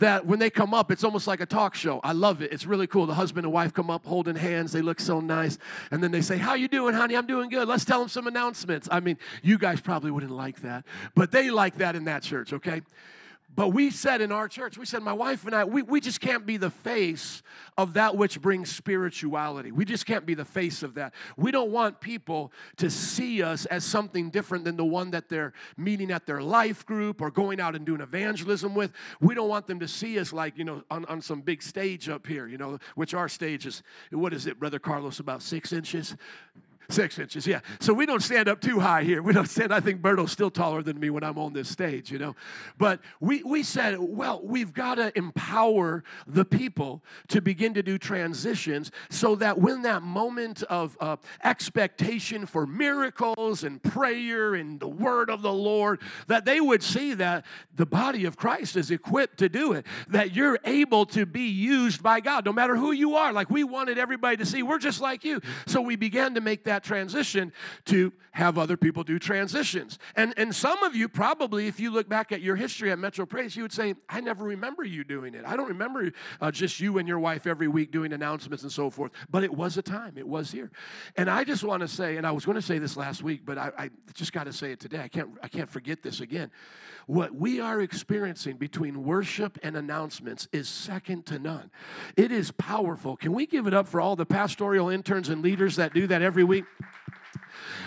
that when they come up, it's almost like a talk show. I love it. It's really cool. The husband and wife come up holding hands. They look so nice. And then they say, how you doing, honey? I'm doing good. Let's tell them some announcements. I mean, you guys probably wouldn't like that, but they like that in that church, okay? But we said in our church, we said, my wife and I, we, we just can't be the face of that which brings spirituality. We just can't be the face of that. We don't want people to see us as something different than the one that they're meeting at their life group or going out and doing evangelism with. We don't want them to see us like, you know, on, on some big stage up here, you know, which our stage is, what is it, Brother Carlos, about six inches? Six inches, yeah. So we don't stand up too high here. We don't stand, I think Berto's still taller than me when I'm on this stage, you know. But we, we said, well, we've got to empower the people to begin to do transitions so that when that moment of uh, expectation for miracles and prayer and the word of the Lord, that they would see that the body of Christ is equipped to do it, that you're able to be used by God, no matter who you are. Like we wanted everybody to see, we're just like you. So we began to make that that transition to have other people do transitions. And, and some of you probably, if you look back at your history at Metro Praise, you would say, I never remember you doing it. I don't remember uh, just you and your wife every week doing announcements and so forth. But it was a time, it was here. And I just want to say, and I was going to say this last week, but I, I just got to say it today. I can't, I can't forget this again. What we are experiencing between worship and announcements is second to none. It is powerful. Can we give it up for all the pastoral interns and leaders that do that every week?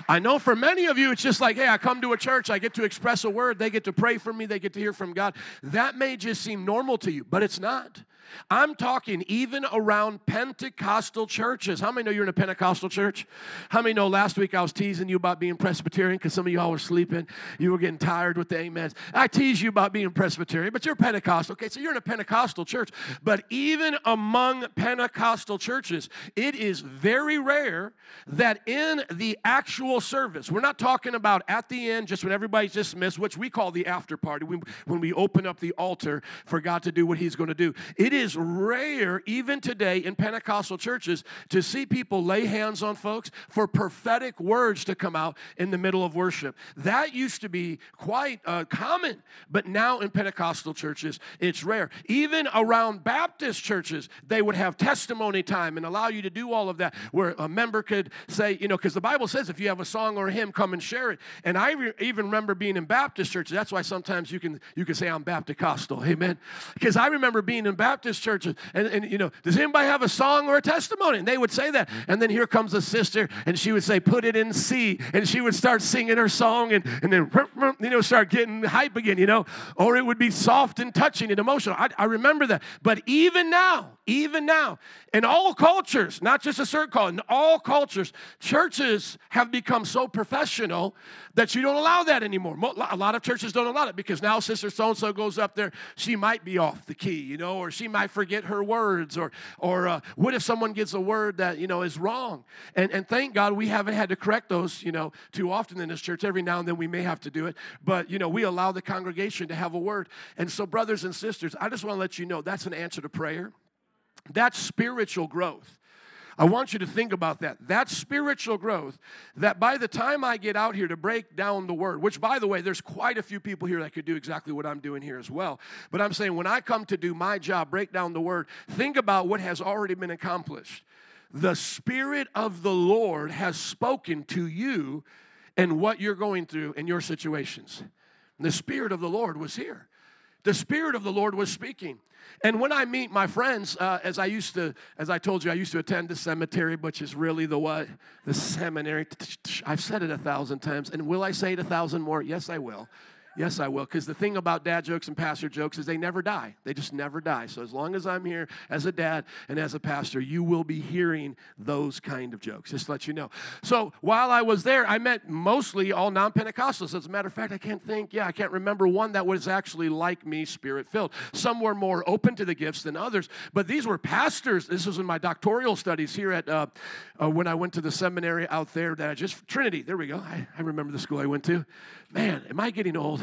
I know for many of you, it's just like, hey, I come to a church, I get to express a word, they get to pray for me, they get to hear from God. That may just seem normal to you, but it's not. I'm talking even around Pentecostal churches. How many know you're in a Pentecostal church? How many know last week I was teasing you about being Presbyterian because some of y'all were sleeping? You were getting tired with the amens. I tease you about being Presbyterian, but you're Pentecostal. Okay, so you're in a Pentecostal church. But even among Pentecostal churches, it is very rare that in the actual service, we're not talking about at the end, just when everybody's dismissed, which we call the after party, when we open up the altar for God to do what He's going to do. It is is rare, even today in Pentecostal churches, to see people lay hands on folks for prophetic words to come out in the middle of worship. That used to be quite uh, common, but now in Pentecostal churches, it's rare. Even around Baptist churches, they would have testimony time and allow you to do all of that, where a member could say, you know, because the Bible says if you have a song or a hymn, come and share it. And I re- even remember being in Baptist churches. That's why sometimes you can you can say I'm Baptist-costal, amen. Because I remember being in Baptist Baptist churches. And, and, you know, does anybody have a song or a testimony? And they would say that. And then here comes a sister, and she would say, put it in C. And she would start singing her song and, and then, you know, start getting hype again, you know. Or it would be soft and touching and emotional. I, I remember that. But even now, even now, in all cultures, not just a certain culture, in all cultures, churches have become so professional that you don't allow that anymore. A lot of churches don't allow it because now Sister so and so goes up there, she might be off the key, you know, or she might forget her words, or or uh, what if someone gets a word that you know is wrong? And and thank God we haven't had to correct those, you know, too often in this church. Every now and then we may have to do it, but you know we allow the congregation to have a word. And so, brothers and sisters, I just want to let you know that's an answer to prayer. That's spiritual growth. I want you to think about that. That's spiritual growth. That by the time I get out here to break down the word, which by the way, there's quite a few people here that could do exactly what I'm doing here as well. But I'm saying when I come to do my job, break down the word, think about what has already been accomplished. The Spirit of the Lord has spoken to you and what you're going through in your situations. The Spirit of the Lord was here. The Spirit of the Lord was speaking. And when I meet my friends, uh, as I used to, as I told you, I used to attend the cemetery, which is really the what? The seminary. I've said it a thousand times. And will I say it a thousand more? Yes, I will. Yes, I will. Because the thing about dad jokes and pastor jokes is they never die. They just never die. So as long as I'm here as a dad and as a pastor, you will be hearing those kind of jokes. Just let you know. So while I was there, I met mostly all non Pentecostals. As a matter of fact, I can't think, yeah, I can't remember one that was actually like me, spirit filled. Some were more open to the gifts than others. But these were pastors. This was in my doctoral studies here at uh, uh, when I went to the seminary out there that I just, Trinity, there we go. I, I remember the school I went to. Man, am I getting old?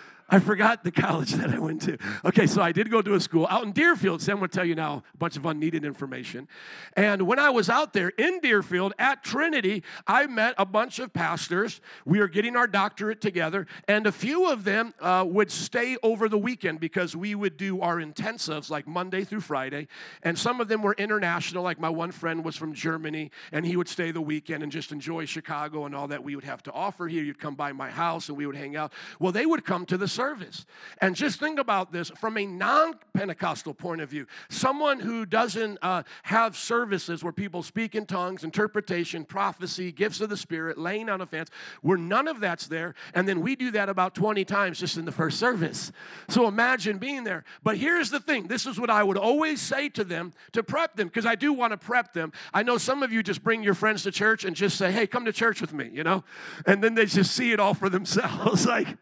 I forgot the college that I went to. Okay, so I did go to a school out in Deerfield. See, I'm going to tell you now a bunch of unneeded information. And when I was out there in Deerfield at Trinity, I met a bunch of pastors. We were getting our doctorate together, and a few of them uh, would stay over the weekend because we would do our intensives like Monday through Friday. And some of them were international, like my one friend was from Germany, and he would stay the weekend and just enjoy Chicago and all that we would have to offer here. You'd come by my house and we would hang out. Well, they would come to the service. And just think about this from a non Pentecostal point of view. Someone who doesn't uh, have services where people speak in tongues, interpretation, prophecy, gifts of the Spirit, laying on of hands, where none of that's there. And then we do that about 20 times just in the first service. So imagine being there. But here's the thing this is what I would always say to them to prep them, because I do want to prep them. I know some of you just bring your friends to church and just say, hey, come to church with me, you know? And then they just see it all for themselves. like,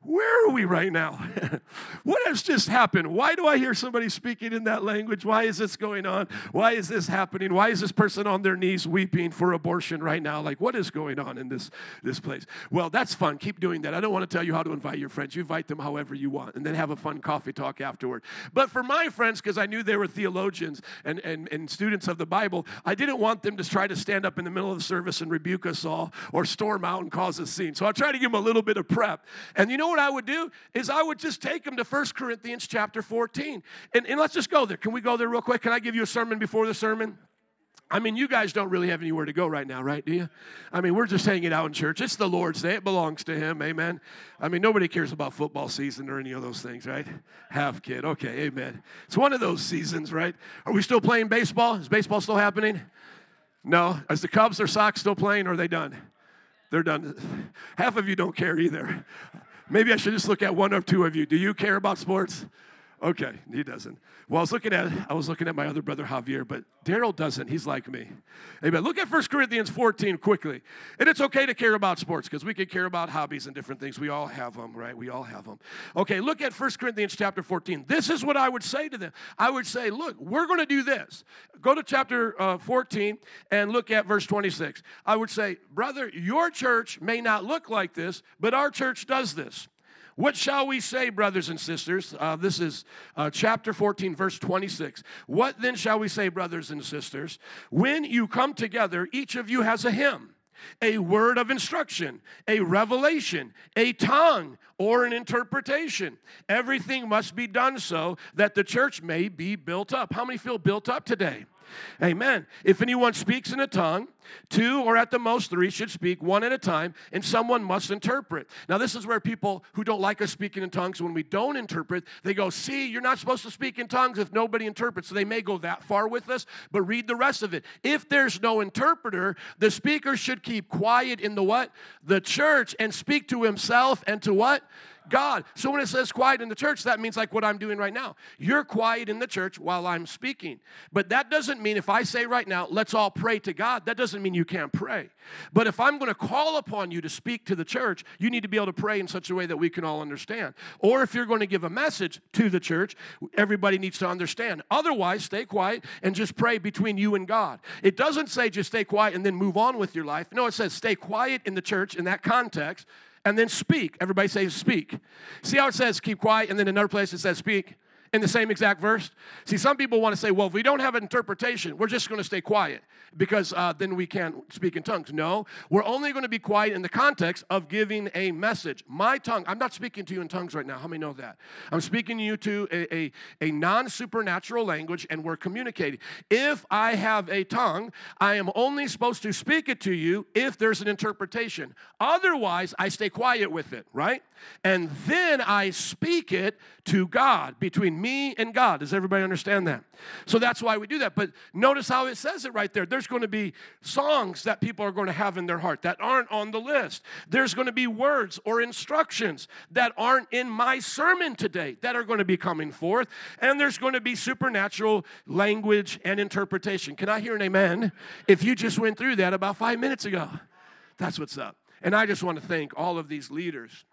where are we right now? what has just happened? Why do I hear somebody speaking in that language? Why is this going on? Why is this happening? Why is this person on their knees weeping for abortion right now? Like, what is going on in this, this place? Well, that's fun. Keep doing that. I don't want to tell you how to invite your friends. You invite them however you want, and then have a fun coffee talk afterward. But for my friends, because I knew they were theologians and, and, and students of the Bible, I didn't want them to try to stand up in the middle of the service and rebuke us all or storm out and cause a scene. So I try to give them a little bit of prep. And you know what I would do is I would just take them to 1 Corinthians chapter 14. And, and let's just go there. Can we go there real quick? Can I give you a sermon before the sermon? I mean, you guys don't really have anywhere to go right now, right? Do you? I mean, we're just hanging out in church. It's the Lord's Day. It belongs to Him. Amen. I mean, nobody cares about football season or any of those things, right? Half kid. Okay, amen. It's one of those seasons, right? Are we still playing baseball? Is baseball still happening? No. Is the Cubs or Sox still playing or are they done? They're done. Half of you don't care either. Maybe I should just look at one or two of you. Do you care about sports? Okay, he doesn't. Well, I was looking at I was looking at my other brother Javier, but Daryl doesn't. He's like me. Amen. Look at 1 Corinthians 14 quickly. And it's okay to care about sports because we can care about hobbies and different things. We all have them, right? We all have them. Okay, look at 1 Corinthians chapter 14. This is what I would say to them. I would say, look, we're going to do this. Go to chapter uh, 14 and look at verse 26. I would say, brother, your church may not look like this, but our church does this. What shall we say, brothers and sisters? Uh, this is uh, chapter 14, verse 26. What then shall we say, brothers and sisters? When you come together, each of you has a hymn, a word of instruction, a revelation, a tongue, or an interpretation. Everything must be done so that the church may be built up. How many feel built up today? Amen. If anyone speaks in a tongue, two or at the most three should speak one at a time, and someone must interpret. Now, this is where people who don't like us speaking in tongues, when we don't interpret, they go, See, you're not supposed to speak in tongues if nobody interprets. So they may go that far with us, but read the rest of it. If there's no interpreter, the speaker should keep quiet in the what? The church and speak to himself and to what? God. So when it says quiet in the church, that means like what I'm doing right now. You're quiet in the church while I'm speaking. But that doesn't mean if I say right now, let's all pray to God, that doesn't mean you can't pray. But if I'm going to call upon you to speak to the church, you need to be able to pray in such a way that we can all understand. Or if you're going to give a message to the church, everybody needs to understand. Otherwise, stay quiet and just pray between you and God. It doesn't say just stay quiet and then move on with your life. No, it says stay quiet in the church in that context and then speak. Everybody say speak. See how it says keep quiet, and then another place it says speak in the same exact verse? See, some people want to say, well, if we don't have an interpretation, we're just going to stay quiet because uh, then we can't speak in tongues. No, we're only going to be quiet in the context of giving a message. My tongue, I'm not speaking to you in tongues right now. How many know that? I'm speaking to you to a, a, a non supernatural language and we're communicating. If I have a tongue, I am only supposed to speak it to you if there's an interpretation. Otherwise, I stay quiet with it, right? And then I speak it to God between me and God. Does everybody understand that? So that's why we do that. But notice how it says it right there. There's going to be songs that people are going to have in their heart that aren't on the list. There's going to be words or instructions that aren't in my sermon today that are going to be coming forth. And there's going to be supernatural language and interpretation. Can I hear an amen? If you just went through that about five minutes ago, that's what's up. And I just want to thank all of these leaders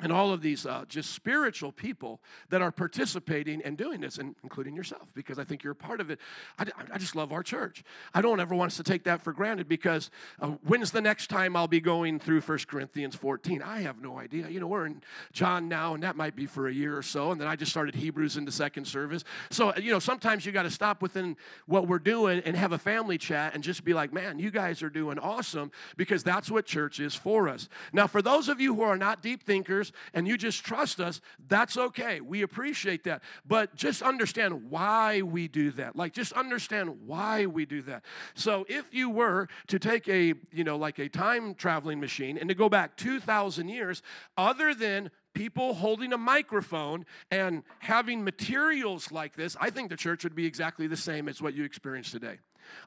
and all of these uh, just spiritual people that are participating and doing this, and including yourself, because I think you're a part of it. I, I just love our church. I don't ever want us to take that for granted because uh, when's the next time I'll be going through 1 Corinthians 14? I have no idea. You know, we're in John now, and that might be for a year or so, and then I just started Hebrews in the second service. So, you know, sometimes you got to stop within what we're doing and have a family chat and just be like, man, you guys are doing awesome because that's what church is for us. Now, for those of you who are not deep thinkers, and you just trust us, that's okay. We appreciate that. But just understand why we do that. Like, just understand why we do that. So, if you were to take a, you know, like a time traveling machine and to go back 2,000 years, other than people holding a microphone and having materials like this, I think the church would be exactly the same as what you experience today.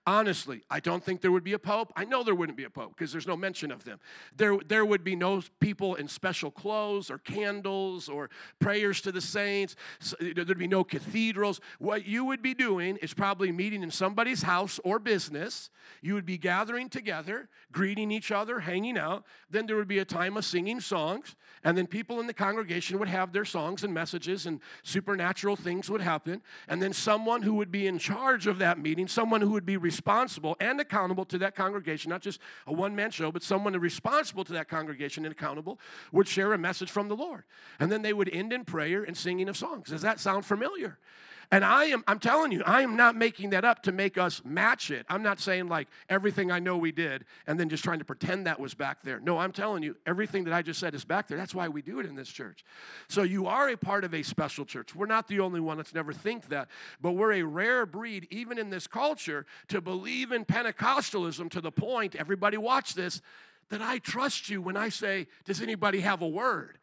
Honestly, I don't think there would be a pope. I know there wouldn't be a pope because there's no mention of them. There, there would be no people in special clothes or candles or prayers to the saints. There'd be no cathedrals. What you would be doing is probably meeting in somebody's house or business. You would be gathering together, greeting each other, hanging out. Then there would be a time of singing songs. And then people in the congregation would have their songs and messages, and supernatural things would happen. And then someone who would be in charge of that meeting, someone who would be be responsible and accountable to that congregation, not just a one man show, but someone responsible to that congregation and accountable would share a message from the Lord. And then they would end in prayer and singing of songs. Does that sound familiar? And I am, I'm telling you, I am not making that up to make us match it. I'm not saying like everything I know we did and then just trying to pretend that was back there. No, I'm telling you, everything that I just said is back there. That's why we do it in this church. So you are a part of a special church. We're not the only one that's never think that, but we're a rare breed, even in this culture, to believe in Pentecostalism to the point, everybody watch this, that I trust you when I say, Does anybody have a word?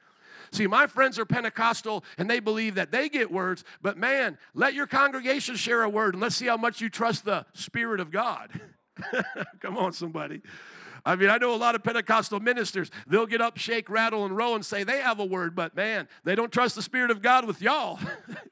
See, my friends are Pentecostal and they believe that they get words, but man, let your congregation share a word and let's see how much you trust the Spirit of God. Come on, somebody. I mean, I know a lot of Pentecostal ministers, they'll get up, shake, rattle, and roll and say they have a word, but man, they don't trust the Spirit of God with y'all.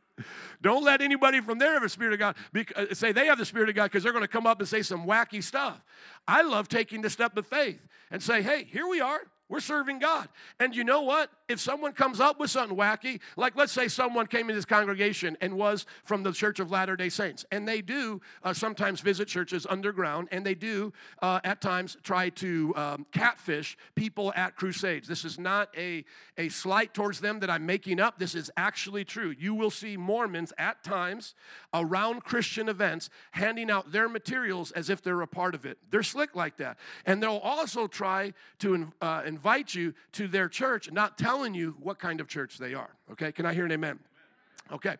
don't let anybody from there have a Spirit of God uh, say they have the Spirit of God because they're going to come up and say some wacky stuff. I love taking the step of faith and say, hey, here we are. We're serving God. And you know what? If someone comes up with something wacky, like let's say someone came in this congregation and was from the Church of Latter day Saints, and they do uh, sometimes visit churches underground, and they do uh, at times try to um, catfish people at crusades. This is not a, a slight towards them that I'm making up. This is actually true. You will see Mormons at times around Christian events handing out their materials as if they're a part of it. They're slick like that. And they'll also try to uh, invite you to their church, not telling you what kind of church they are. Okay, can I hear an amen? Okay,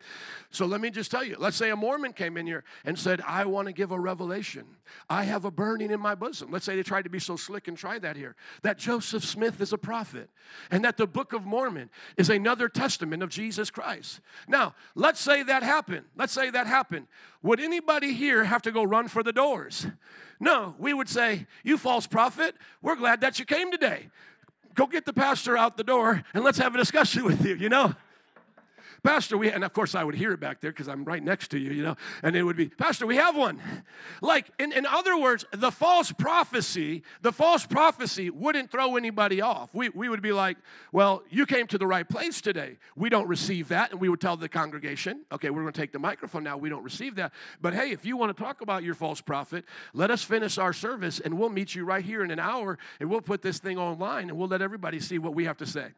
so let me just tell you. Let's say a Mormon came in here and said, I want to give a revelation. I have a burning in my bosom. Let's say they tried to be so slick and try that here. That Joseph Smith is a prophet and that the Book of Mormon is another testament of Jesus Christ. Now, let's say that happened. Let's say that happened. Would anybody here have to go run for the doors? No, we would say, You false prophet, we're glad that you came today go get the pastor out the door and let's have a discussion with you, you know? Pastor, we, and of course I would hear it back there because I'm right next to you, you know, and it would be, Pastor, we have one. Like, in, in other words, the false prophecy, the false prophecy wouldn't throw anybody off. We, we would be like, well, you came to the right place today. We don't receive that. And we would tell the congregation, okay, we're going to take the microphone now. We don't receive that. But hey, if you want to talk about your false prophet, let us finish our service and we'll meet you right here in an hour and we'll put this thing online and we'll let everybody see what we have to say.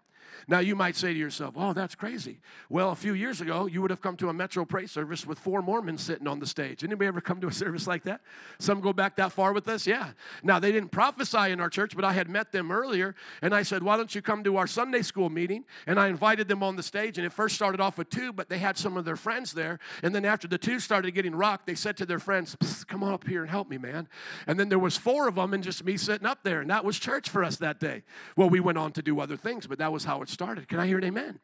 Now, you might say to yourself, oh, that's crazy. Well, a few years ago, you would have come to a Metro Praise service with four Mormons sitting on the stage. Anybody ever come to a service like that? Some go back that far with us? Yeah. Now, they didn't prophesy in our church, but I had met them earlier, and I said, why don't you come to our Sunday school meeting? And I invited them on the stage, and it first started off with two, but they had some of their friends there. And then after the two started getting rocked, they said to their friends, come on up here and help me, man. And then there was four of them and just me sitting up there, and that was church for us that day. Well, we went on to do other things, but that was how it started. Can I hear an amen?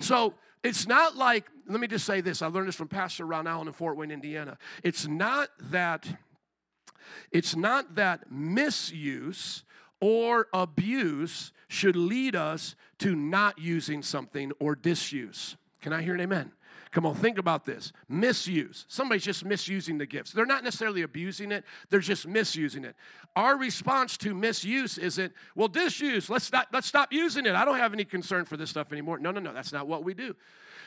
So it's not like, let me just say this. I learned this from Pastor Ron Allen in Fort Wayne, Indiana. It's not that, it's not that misuse or abuse should lead us to not using something or disuse. Can I hear an amen? Come on, think about this. Misuse. Somebody's just misusing the gifts. They're not necessarily abusing it, they're just misusing it. Our response to misuse isn't, well, disuse. Let's not let's stop using it. I don't have any concern for this stuff anymore. No, no, no. That's not what we do.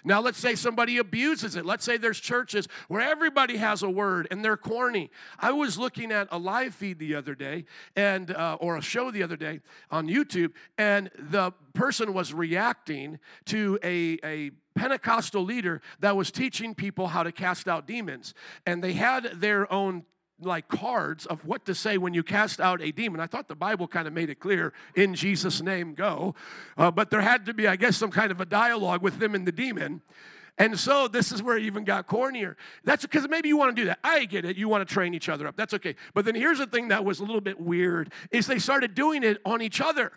Now, let's say somebody abuses it. Let's say there's churches where everybody has a word and they're corny. I was looking at a live feed the other day, and uh, or a show the other day on YouTube, and the person was reacting to a, a Pentecostal leader that was teaching people how to cast out demons. And they had their own like cards of what to say when you cast out a demon. I thought the Bible kind of made it clear in Jesus' name, go. Uh, but there had to be, I guess, some kind of a dialogue with them and the demon. And so this is where it even got cornier. That's because maybe you want to do that. I get it. You want to train each other up. That's okay. But then here's the thing that was a little bit weird is they started doing it on each other.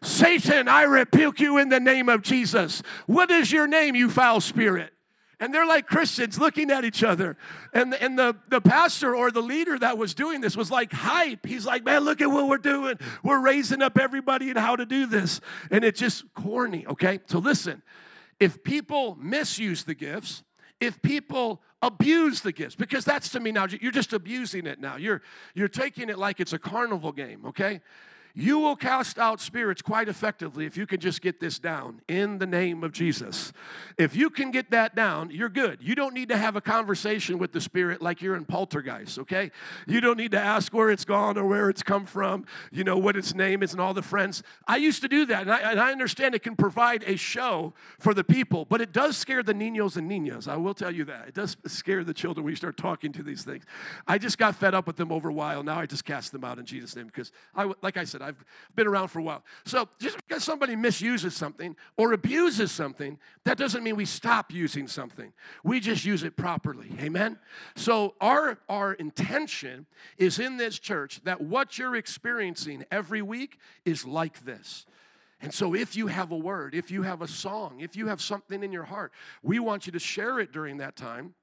Satan, I rebuke you in the name of Jesus. What is your name, you foul spirit? And they're like Christians looking at each other. And, and the, the pastor or the leader that was doing this was like hype. He's like, man, look at what we're doing. We're raising up everybody and how to do this. And it's just corny, okay? So listen, if people misuse the gifts, if people abuse the gifts, because that's to me now, you're just abusing it now. You're, you're taking it like it's a carnival game, okay? You will cast out spirits quite effectively if you can just get this down in the name of Jesus. If you can get that down, you're good. You don't need to have a conversation with the spirit like you're in poltergeist, okay? You don't need to ask where it's gone or where it's come from, you know, what its name is and all the friends. I used to do that, and I, and I understand it can provide a show for the people, but it does scare the ninos and ninas. I will tell you that. It does scare the children when you start talking to these things. I just got fed up with them over a while. Now I just cast them out in Jesus' name because, I, like I said, I've been around for a while. So just because somebody misuses something or abuses something, that doesn't mean we stop using something. We just use it properly. Amen? So our, our intention is in this church that what you're experiencing every week is like this. And so, if you have a word, if you have a song, if you have something in your heart, we want you to share it during that time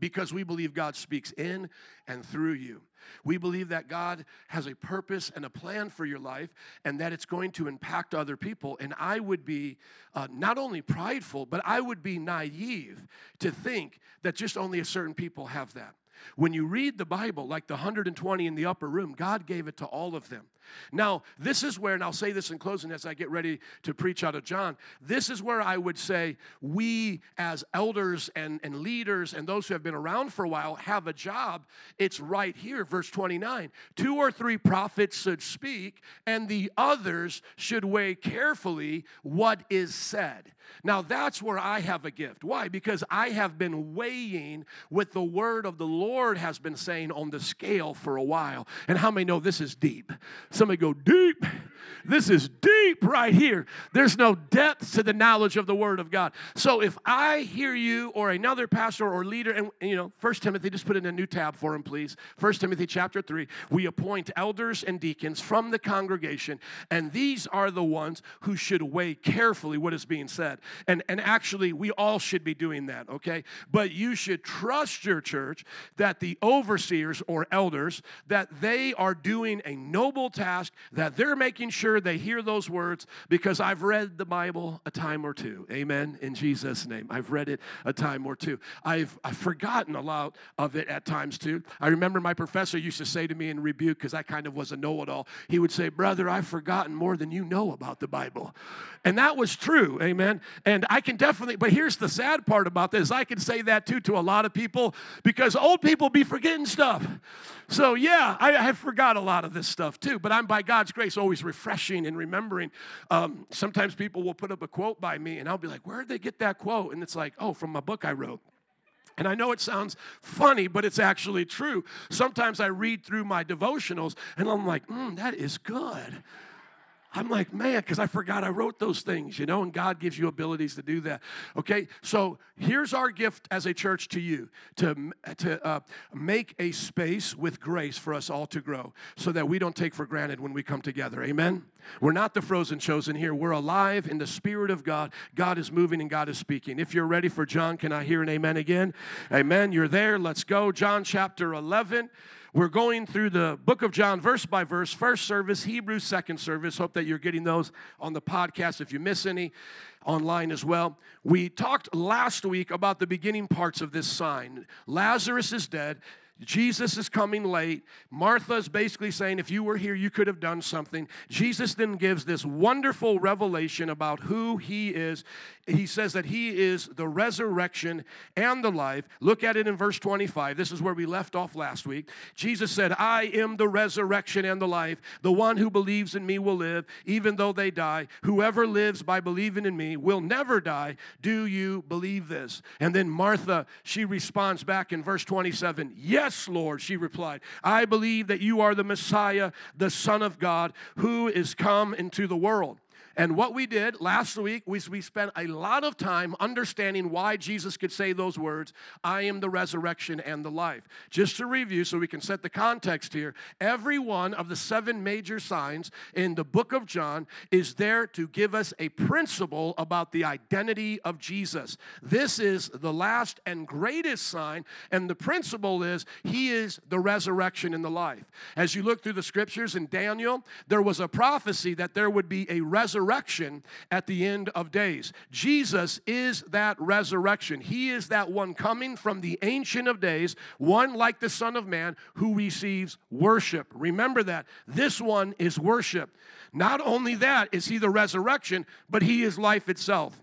because we believe God speaks in and through you. We believe that God has a purpose and a plan for your life and that it's going to impact other people. And I would be uh, not only prideful, but I would be naive to think that just only a certain people have that. When you read the Bible, like the 120 in the upper room, God gave it to all of them. Now, this is where, and I'll say this in closing as I get ready to preach out of John, this is where I would say we as elders and, and leaders and those who have been around for a while have a job. It's right here, verse 29. Two or three prophets should speak, and the others should weigh carefully what is said. Now, that's where I have a gift. Why? Because I have been weighing what the word of the Lord has been saying on the scale for a while. And how many know this is deep? Somebody go, deep. This is deep right here. There's no depth to the knowledge of the Word of God. So if I hear you or another pastor or leader, and you know, First Timothy, just put in a new tab for him, please. First Timothy chapter 3, we appoint elders and deacons from the congregation, and these are the ones who should weigh carefully what is being said. And, and actually, we all should be doing that, okay? But you should trust your church that the overseers or elders, that they are doing a noble task, that they're making sure sure they hear those words because I've read the Bible a time or two. Amen. In Jesus' name. I've read it a time or two. I've, I've forgotten a lot of it at times too. I remember my professor used to say to me in rebuke, because I kind of was a know it all, he would say, Brother, I've forgotten more than you know about the Bible. And that was true. Amen. And I can definitely, but here's the sad part about this I can say that too to a lot of people because old people be forgetting stuff. So, yeah, I, I forgot a lot of this stuff too, but I'm by God's grace always refreshing and remembering. Um, sometimes people will put up a quote by me, and I'll be like, Where did they get that quote? And it's like, Oh, from my book I wrote. And I know it sounds funny, but it's actually true. Sometimes I read through my devotionals and I'm like, mm, that is good. I'm like, man, because I forgot I wrote those things, you know, and God gives you abilities to do that. Okay, so here's our gift as a church to you to, to uh, make a space with grace for us all to grow so that we don't take for granted when we come together. Amen? We're not the frozen chosen here. We're alive in the Spirit of God. God is moving and God is speaking. If you're ready for John, can I hear an amen again? Amen. You're there. Let's go. John chapter 11. We're going through the book of John verse by verse, first service, Hebrews, second service. Hope that you're getting those on the podcast if you miss any online as well. We talked last week about the beginning parts of this sign. Lazarus is dead. Jesus is coming late. Martha is basically saying, if you were here, you could have done something. Jesus then gives this wonderful revelation about who he is. He says that he is the resurrection and the life. Look at it in verse 25. This is where we left off last week. Jesus said, I am the resurrection and the life. The one who believes in me will live, even though they die. Whoever lives by believing in me will never die. Do you believe this? And then Martha, she responds back in verse 27, Yes Yes, Lord, she replied. I believe that you are the Messiah, the Son of God, who is come into the world. And what we did last week was we spent a lot of time understanding why Jesus could say those words I am the resurrection and the life. Just to review, so we can set the context here, every one of the seven major signs in the book of John is there to give us a principle about the identity of Jesus. This is the last and greatest sign, and the principle is He is the resurrection and the life. As you look through the scriptures in Daniel, there was a prophecy that there would be a resurrection resurrection at the end of days. Jesus is that resurrection. He is that one coming from the Ancient of Days, one like the Son of Man who receives worship. Remember that. This one is worship. Not only that is he the resurrection, but he is life itself.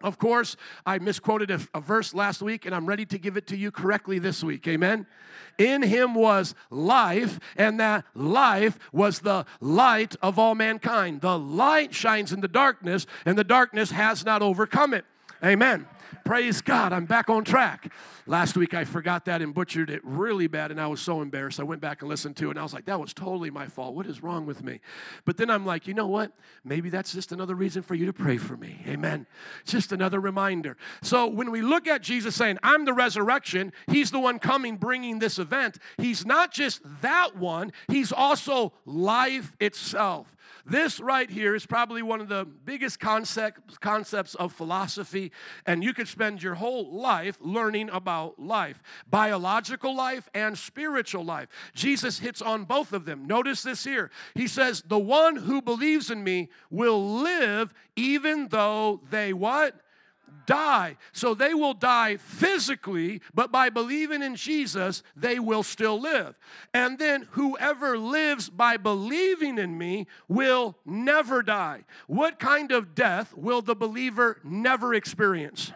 Of course, I misquoted a, a, verse last week, and I'm ready to give it to you correctly this week. Amen. In him was life, and that life was the light of all mankind. The light shines in the darkness, and the darkness has not overcome it. Amen. Praise God, I'm back on track. Last week I forgot that and butchered it really bad, and I was so embarrassed. I went back and listened to it, and I was like, that was totally my fault. What is wrong with me? But then I'm like, you know what? Maybe that's just another reason for you to pray for me. Amen. Just another reminder. So when we look at Jesus saying, I'm the resurrection, He's the one coming bringing this event. He's not just that one, He's also life itself. This right here is probably one of the biggest concept, concepts of philosophy, and you could spend your whole life learning about life biological life and spiritual life. Jesus hits on both of them. Notice this here. He says, The one who believes in me will live even though they what? Die. So they will die physically, but by believing in Jesus, they will still live. And then whoever lives by believing in me will never die. What kind of death will the believer never experience?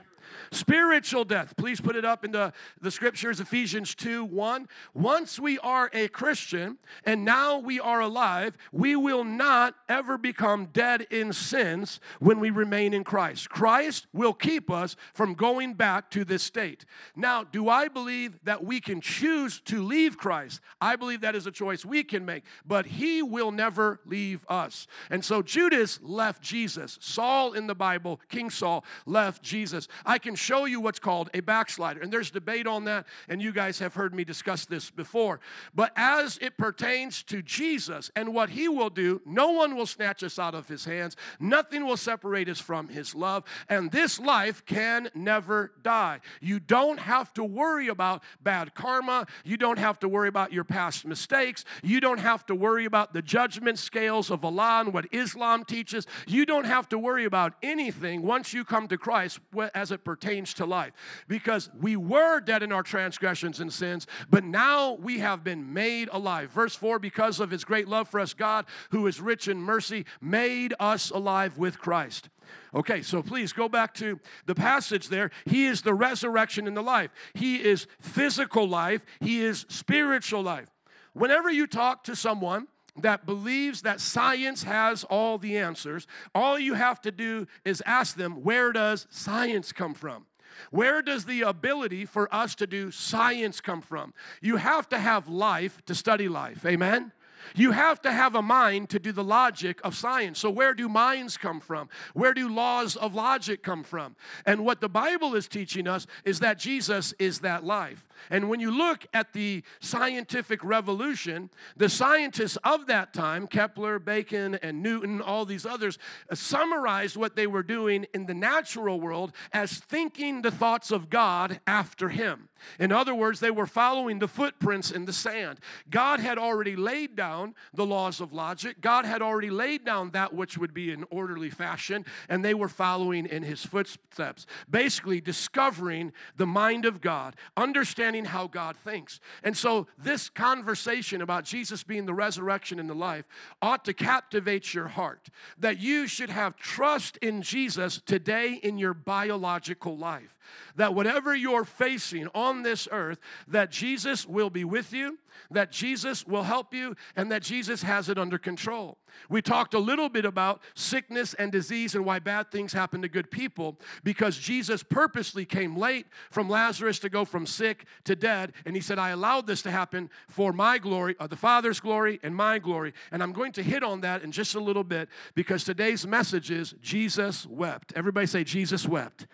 Spiritual death. Please put it up in the, the scriptures, Ephesians 2 1. Once we are a Christian and now we are alive, we will not ever become dead in sins when we remain in Christ. Christ will keep us from going back to this state. Now, do I believe that we can choose to leave Christ? I believe that is a choice we can make, but He will never leave us. And so Judas left Jesus. Saul in the Bible, King Saul, left Jesus. I can show you what's called a backslider. And there's debate on that, and you guys have heard me discuss this before. But as it pertains to Jesus and what he will do, no one will snatch us out of his hands, nothing will separate us from his love, and this life can never die. You don't have to worry about bad karma, you don't have to worry about your past mistakes, you don't have to worry about the judgment scales of Allah and what Islam teaches. You don't have to worry about anything once you come to Christ as it pertains to life. Because we were dead in our transgressions and sins, but now we have been made alive. Verse 4 because of his great love for us, God, who is rich in mercy, made us alive with Christ. Okay, so please go back to the passage there. He is the resurrection and the life. He is physical life, He is spiritual life. Whenever you talk to someone, that believes that science has all the answers, all you have to do is ask them, where does science come from? Where does the ability for us to do science come from? You have to have life to study life. Amen? You have to have a mind to do the logic of science. So, where do minds come from? Where do laws of logic come from? And what the Bible is teaching us is that Jesus is that life. And when you look at the scientific revolution, the scientists of that time, Kepler, Bacon, and Newton, all these others, uh, summarized what they were doing in the natural world as thinking the thoughts of God after Him. In other words, they were following the footprints in the sand. God had already laid down the laws of logic, God had already laid down that which would be in orderly fashion, and they were following in his footsteps. Basically, discovering the mind of God, understanding how God thinks. And so, this conversation about Jesus being the resurrection and the life ought to captivate your heart that you should have trust in Jesus today in your biological life that whatever you're facing on this earth, that Jesus will be with you, that Jesus will help you, and that Jesus has it under control. We talked a little bit about sickness and disease and why bad things happen to good people because Jesus purposely came late from Lazarus to go from sick to dead. And he said, I allowed this to happen for my glory, uh, the Father's glory, and my glory. And I'm going to hit on that in just a little bit because today's message is Jesus wept. Everybody say, Jesus wept.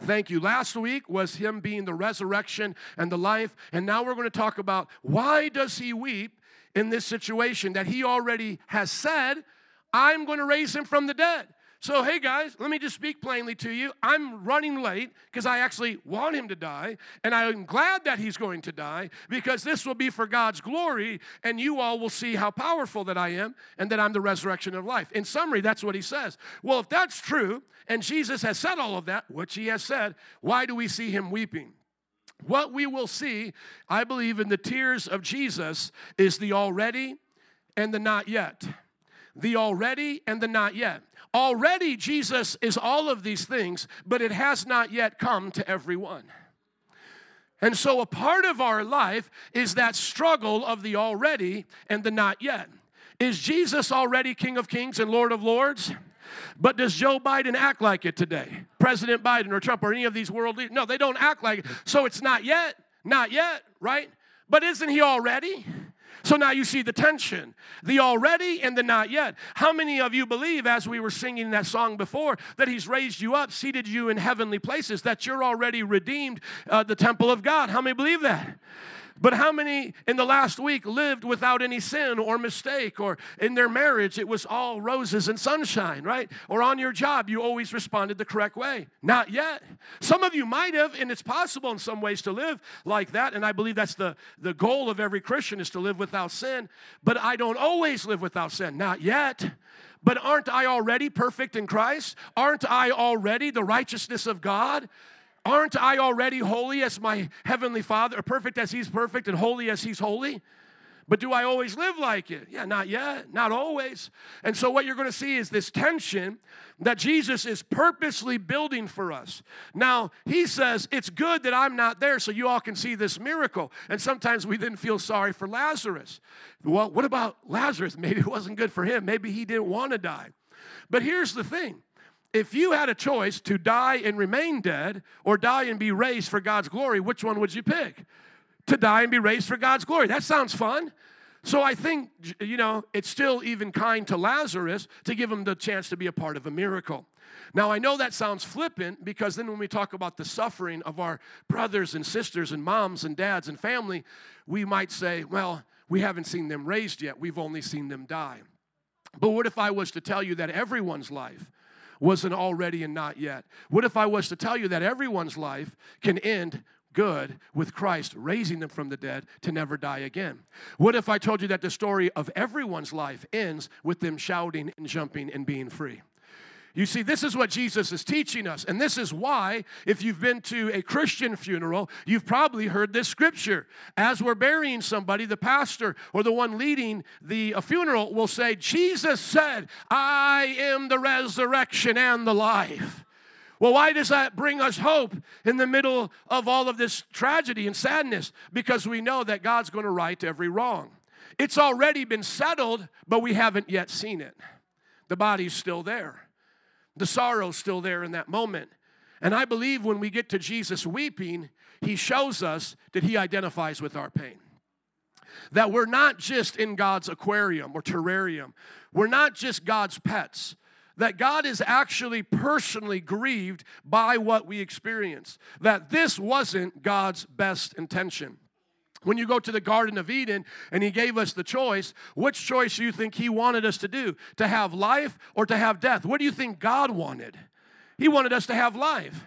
Thank you. Last week was him being the resurrection and the life, and now we're going to talk about why does he weep in this situation that he already has said, I'm going to raise him from the dead. So, hey guys, let me just speak plainly to you. I'm running late because I actually want him to die, and I'm glad that he's going to die because this will be for God's glory, and you all will see how powerful that I am and that I'm the resurrection of life. In summary, that's what he says. Well, if that's true, and Jesus has said all of that, which he has said, why do we see him weeping? What we will see, I believe, in the tears of Jesus is the already and the not yet. The already and the not yet. Already, Jesus is all of these things, but it has not yet come to everyone. And so, a part of our life is that struggle of the already and the not yet. Is Jesus already King of Kings and Lord of Lords? But does Joe Biden act like it today? President Biden or Trump or any of these world leaders? No, they don't act like it. So it's not yet, not yet, right? But isn't he already? So now you see the tension, the already and the not yet. How many of you believe, as we were singing that song before, that He's raised you up, seated you in heavenly places, that you're already redeemed, uh, the temple of God? How many believe that? But how many in the last week lived without any sin or mistake? Or in their marriage, it was all roses and sunshine, right? Or on your job, you always responded the correct way? Not yet. Some of you might have, and it's possible in some ways to live like that. And I believe that's the, the goal of every Christian is to live without sin. But I don't always live without sin. Not yet. But aren't I already perfect in Christ? Aren't I already the righteousness of God? Aren't I already holy as my heavenly Father, perfect as He's perfect and holy as He's holy? But do I always live like it? Yeah, not yet, not always. And so, what you're going to see is this tension that Jesus is purposely building for us. Now, He says, It's good that I'm not there so you all can see this miracle. And sometimes we then feel sorry for Lazarus. Well, what about Lazarus? Maybe it wasn't good for him. Maybe he didn't want to die. But here's the thing if you had a choice to die and remain dead or die and be raised for God's glory, which one would you pick? To die and be raised for God's glory. That sounds fun. So I think, you know, it's still even kind to Lazarus to give him the chance to be a part of a miracle. Now, I know that sounds flippant because then when we talk about the suffering of our brothers and sisters and moms and dads and family, we might say, well, we haven't seen them raised yet, we've only seen them die. But what if I was to tell you that everyone's life was an already and not yet? What if I was to tell you that everyone's life can end good with Christ raising them from the dead to never die again? What if I told you that the story of everyone's life ends with them shouting and jumping and being free? You see, this is what Jesus is teaching us. And this is why, if you've been to a Christian funeral, you've probably heard this scripture. As we're burying somebody, the pastor or the one leading the uh, funeral will say, Jesus said, I am the resurrection and the life. Well, why does that bring us hope in the middle of all of this tragedy and sadness? Because we know that God's going to right every wrong. It's already been settled, but we haven't yet seen it. The body's still there. The sorrow's still there in that moment. And I believe when we get to Jesus weeping, he shows us that he identifies with our pain. that we're not just in God's aquarium or terrarium, we're not just God's pets. That God is actually personally grieved by what we experience. That this wasn't God's best intention. When you go to the Garden of Eden and He gave us the choice, which choice do you think He wanted us to do? To have life or to have death? What do you think God wanted? He wanted us to have life.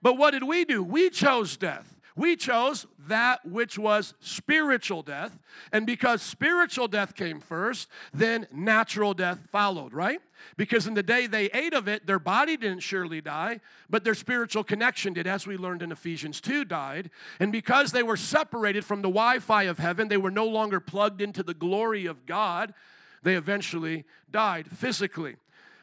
But what did we do? We chose death. We chose that which was spiritual death. And because spiritual death came first, then natural death followed, right? Because in the day they ate of it, their body didn't surely die, but their spiritual connection did, as we learned in Ephesians 2, died. And because they were separated from the Wi Fi of heaven, they were no longer plugged into the glory of God, they eventually died physically.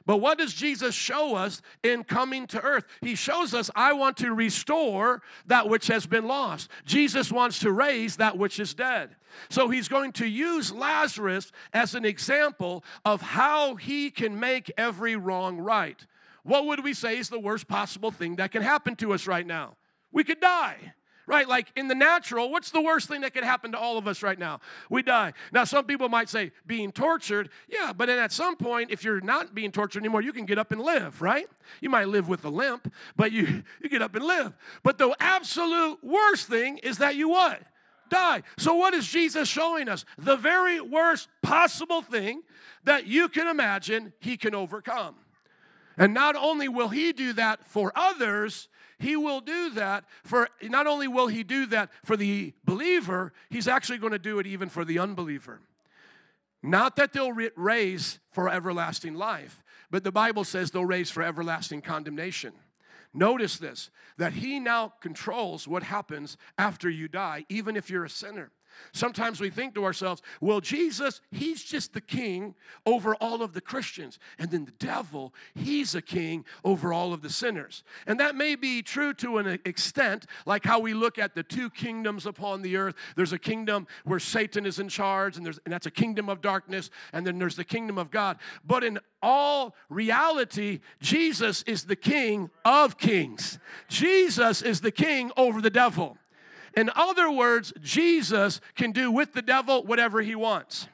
But what does Jesus show us in coming to earth? He shows us, I want to restore that which has been lost. Jesus wants to raise that which is dead. So he's going to use Lazarus as an example of how he can make every wrong right. What would we say is the worst possible thing that can happen to us right now? We could die right? Like in the natural, what's the worst thing that could happen to all of us right now? We die. Now, some people might say being tortured. Yeah, but then at some point, if you're not being tortured anymore, you can get up and live, right? You might live with a limp, but you, you get up and live. But the absolute worst thing is that you what? Die. So, what is Jesus showing us? The very worst possible thing that you can imagine, he can overcome. And not only will he do that for others, he will do that for, not only will he do that for the believer, he's actually going to do it even for the unbeliever. Not that they'll raise for everlasting life, but the Bible says they'll raise for everlasting condemnation. Notice this that he now controls what happens after you die, even if you're a sinner. Sometimes we think to ourselves, well, Jesus, he's just the king over all of the Christians. And then the devil, he's a king over all of the sinners. And that may be true to an extent, like how we look at the two kingdoms upon the earth. There's a kingdom where Satan is in charge, and, there's, and that's a kingdom of darkness, and then there's the kingdom of God. But in all reality, Jesus is the king of kings. Jesus is the king over the devil. In other words, Jesus can do with the devil whatever he wants.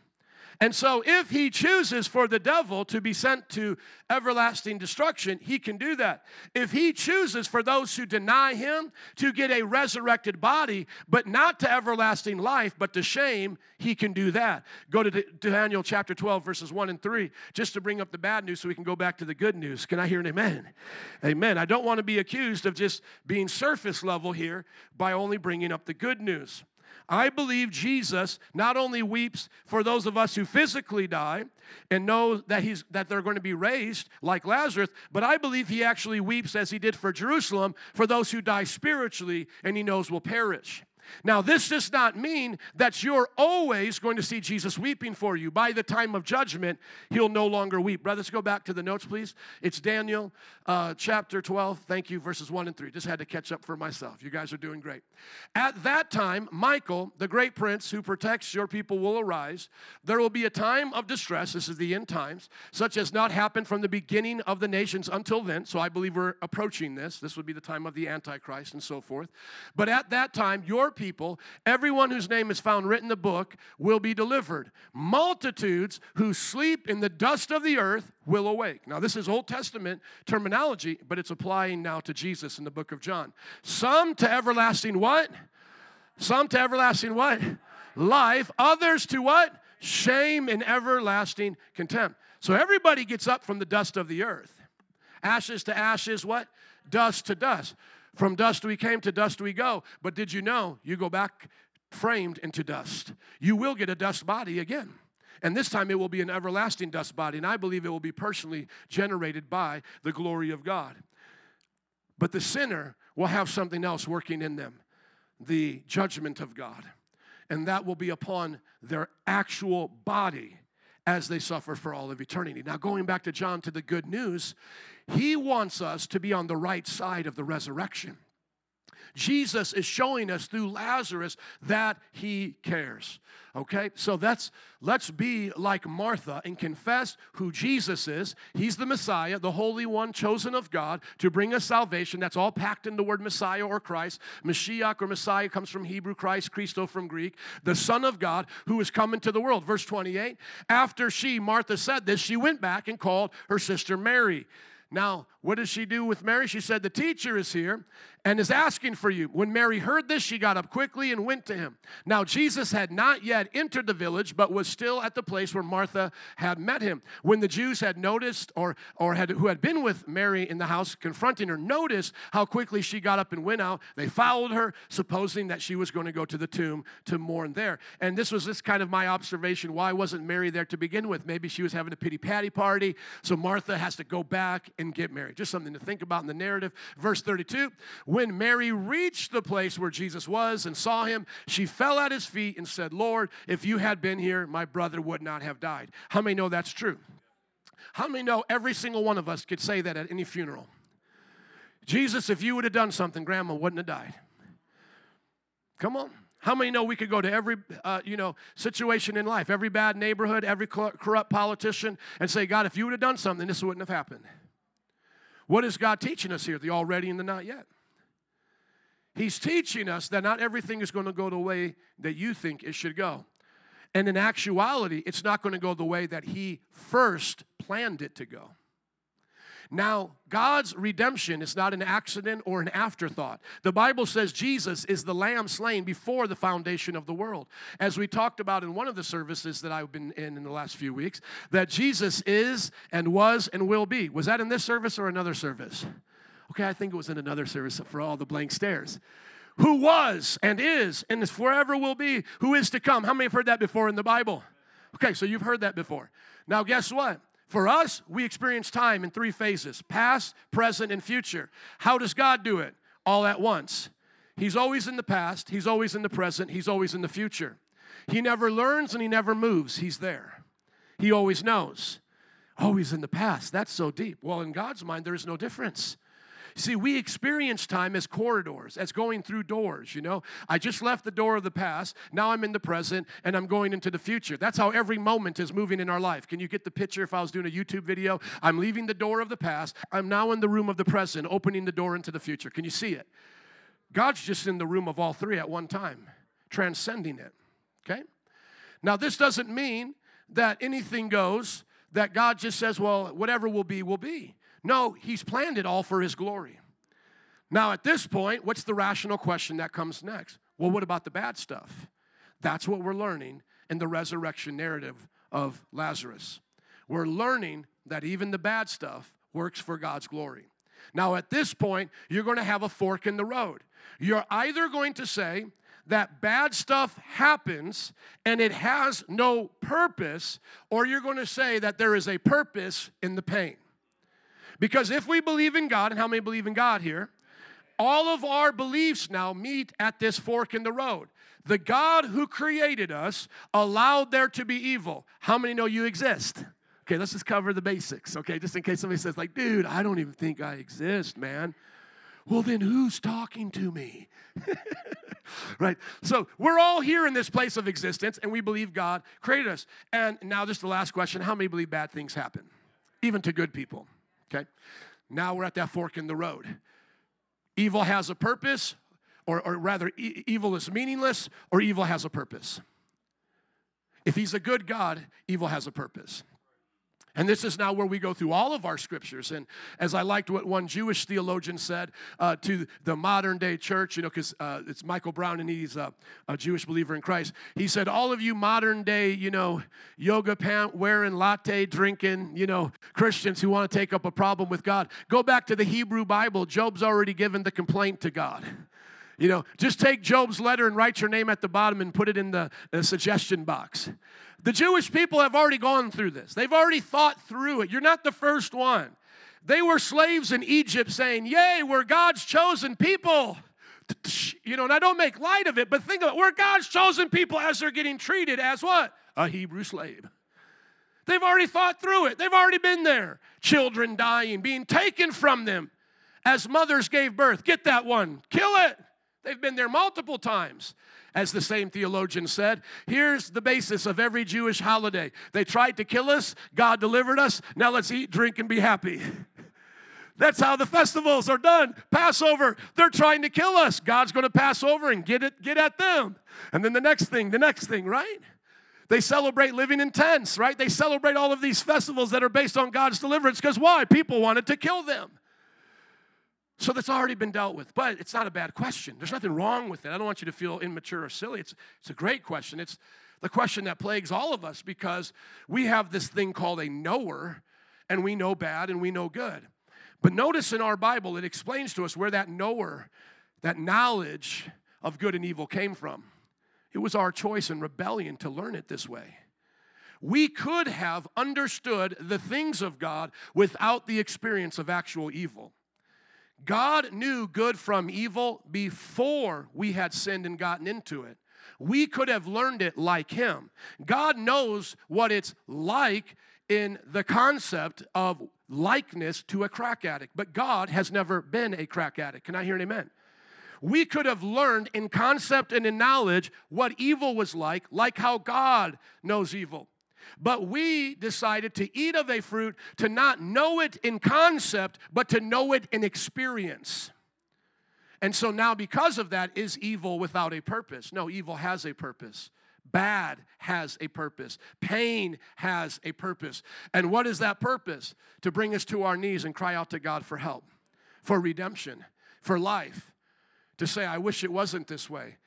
And so, if he chooses for the devil to be sent to everlasting destruction, he can do that. If he chooses for those who deny him to get a resurrected body, but not to everlasting life, but to shame, he can do that. Go to Daniel chapter 12, verses 1 and 3, just to bring up the bad news so we can go back to the good news. Can I hear an amen? Amen. I don't want to be accused of just being surface level here by only bringing up the good news. I believe Jesus not only weeps for those of us who physically die and know that he's that they're going to be raised like Lazarus, but I believe he actually weeps as he did for Jerusalem for those who die spiritually and he knows will perish. Now, this does not mean that you're always going to see Jesus weeping for you. By the time of judgment, he'll no longer weep. Brothers, go back to the notes, please. It's Daniel uh, chapter 12. Thank you, verses 1 and 3. Just had to catch up for myself. You guys are doing great. At that time, Michael, the great prince who protects your people, will arise. There will be a time of distress. This is the end times, such as not happened from the beginning of the nations until then. So I believe we're approaching this. This would be the time of the Antichrist and so forth. But at that time, people, everyone whose name is found written in the book, will be delivered. Multitudes who sleep in the dust of the earth will awake. Now, this is Old Testament terminology, but it's applying now to Jesus in the book of John. Some to everlasting what? Some to everlasting what? Life. Others to what? Shame and everlasting contempt. So everybody gets up from the dust of the earth. Ashes to ashes, what? Dust to dust. From dust we came, to dust we go. But did you know you go back framed into dust? You will get a dust body again. And this time it will be an everlasting dust body. And I believe it will be personally generated by the glory of God. But the sinner will have something else working in them the judgment of God. And that will be upon their actual body as they suffer for all of eternity. Now, going back to John to the good news, he wants us to be on the right side of the resurrection. Jesus is showing us through Lazarus that he cares. Okay? So that's let's be like Martha and confess who Jesus is. He's the Messiah, the Holy One chosen of God to bring us salvation. That's all packed in the word Messiah or Christ. Mashiach or Messiah comes from Hebrew, Christ, Christo from Greek. The Son of God who is come into the world. Verse 28. After she, Martha, said this, she went back and called her sister Mary. Now, what does she do with Mary? She said, The teacher is here and is asking for you. When Mary heard this, she got up quickly and went to him. Now, Jesus had not yet entered the village, but was still at the place where Martha had met him. When the Jews had noticed, or, or had, who had been with Mary in the house confronting her, noticed how quickly she got up and went out, they followed her, supposing that she was going to go to the tomb to mourn there. And this was this kind of my observation. Why wasn't Mary there to begin with? Maybe she was having a pity patty party, so Martha has to go back and get Mary. Just something to think about in the narrative. Verse 32 When Mary reached the place where Jesus was and saw him, she fell at his feet and said, Lord, if you had been here, my brother would not have died. How many know that's true? How many know every single one of us could say that at any funeral? Jesus, if you would have done something, grandma wouldn't have died. Come on. How many know we could go to every uh, you know situation in life, every bad neighborhood, every corrupt politician, and say, God, if you would have done something, this wouldn't have happened. What is God teaching us here? The already and the not yet. He's teaching us that not everything is going to go the way that you think it should go. And in actuality, it's not going to go the way that He first planned it to go. Now, God's redemption is not an accident or an afterthought. The Bible says Jesus is the lamb slain before the foundation of the world. As we talked about in one of the services that I've been in in the last few weeks, that Jesus is and was and will be. Was that in this service or another service? Okay, I think it was in another service for all the blank stares. Who was and is and is forever will be, who is to come. How many have heard that before in the Bible? Okay, so you've heard that before. Now, guess what? For us, we experience time in three phases past, present, and future. How does God do it? All at once. He's always in the past, He's always in the present, He's always in the future. He never learns and He never moves, He's there. He always knows. Oh, always in the past. That's so deep. Well, in God's mind, there is no difference. See, we experience time as corridors, as going through doors, you know. I just left the door of the past, now I'm in the present, and I'm going into the future. That's how every moment is moving in our life. Can you get the picture if I was doing a YouTube video? I'm leaving the door of the past, I'm now in the room of the present, opening the door into the future. Can you see it? God's just in the room of all three at one time, transcending it, okay? Now, this doesn't mean that anything goes, that God just says, well, whatever will be, will be. No, he's planned it all for his glory. Now, at this point, what's the rational question that comes next? Well, what about the bad stuff? That's what we're learning in the resurrection narrative of Lazarus. We're learning that even the bad stuff works for God's glory. Now, at this point, you're going to have a fork in the road. You're either going to say that bad stuff happens and it has no purpose, or you're going to say that there is a purpose in the pain. Because if we believe in God, and how many believe in God here? All of our beliefs now meet at this fork in the road. The God who created us allowed there to be evil. How many know you exist? Okay, let's just cover the basics, okay? Just in case somebody says, like, dude, I don't even think I exist, man. Well, then who's talking to me? right? So we're all here in this place of existence, and we believe God created us. And now, just the last question how many believe bad things happen, even to good people? Okay? Now we're at that fork in the road. Evil has a purpose, or, or rather, e- evil is meaningless, or evil has a purpose. If he's a good God, evil has a purpose. And this is now where we go through all of our scriptures. And as I liked what one Jewish theologian said uh, to the modern day church, you know, because uh, it's Michael Brown and he's a, a, Jewish believer in Christ. He said, All of you modern day, you know, yoga pant wearing, latte drinking, you know, Christians who want to take up a problem with God, go back to the Hebrew Bible. Job's already given the complaint to God. You know, just take Job's letter and write your name at the bottom and put it in the, the suggestion box. The Jewish people have already gone through this, they've already thought through it. You're not the first one. They were slaves in Egypt saying, Yay, we're God's chosen people. You know, and I don't make light of it, but think of it. We're God's chosen people as they're getting treated as what? A Hebrew slave. They've already thought through it. They've already been there. Children dying, being taken from them as mothers gave birth. Get that one. Kill it. They've been there multiple times. As the same theologian said, here's the basis of every Jewish holiday. They tried to kill us, God delivered us. Now let's eat, drink, and be happy. That's how the festivals are done. Passover, they're trying to kill us. God's going to pass over and get it get at them. And then the next thing, the next thing, right? They celebrate living in tents, right? They celebrate all of these festivals that are based on God's deliverance because why? People wanted to kill them. So that's already been dealt with. But it's not a bad question. There's nothing wrong with it. I don't want you to feel immature or silly. It's, it's a great question. It's the question that plagues all of us because we have this thing called a knower, and we know bad and we know good. But notice in our Bible, it explains to us where that knower, that knowledge of good and evil came from. It was our choice and rebellion to learn it this way. We could have understood the things of God without the experience of actual evil. God knew good from evil before we had sinned and gotten into it. We could have learned it like Him. God knows what it's like in the concept of likeness to a crack addict, but God has never been a crack addict. Can I hear an amen? We could have learned in concept and in knowledge what evil was like, like how God knows evil. But we decided to eat of a fruit to not know it in concept, but to know it in experience. And so now, because of that, is evil without a purpose? No, evil has a purpose. Bad has a purpose. Pain has a purpose. And what is that purpose? To bring us to our knees and cry out to God for help, for redemption, for life. To say, I wish it wasn't this way.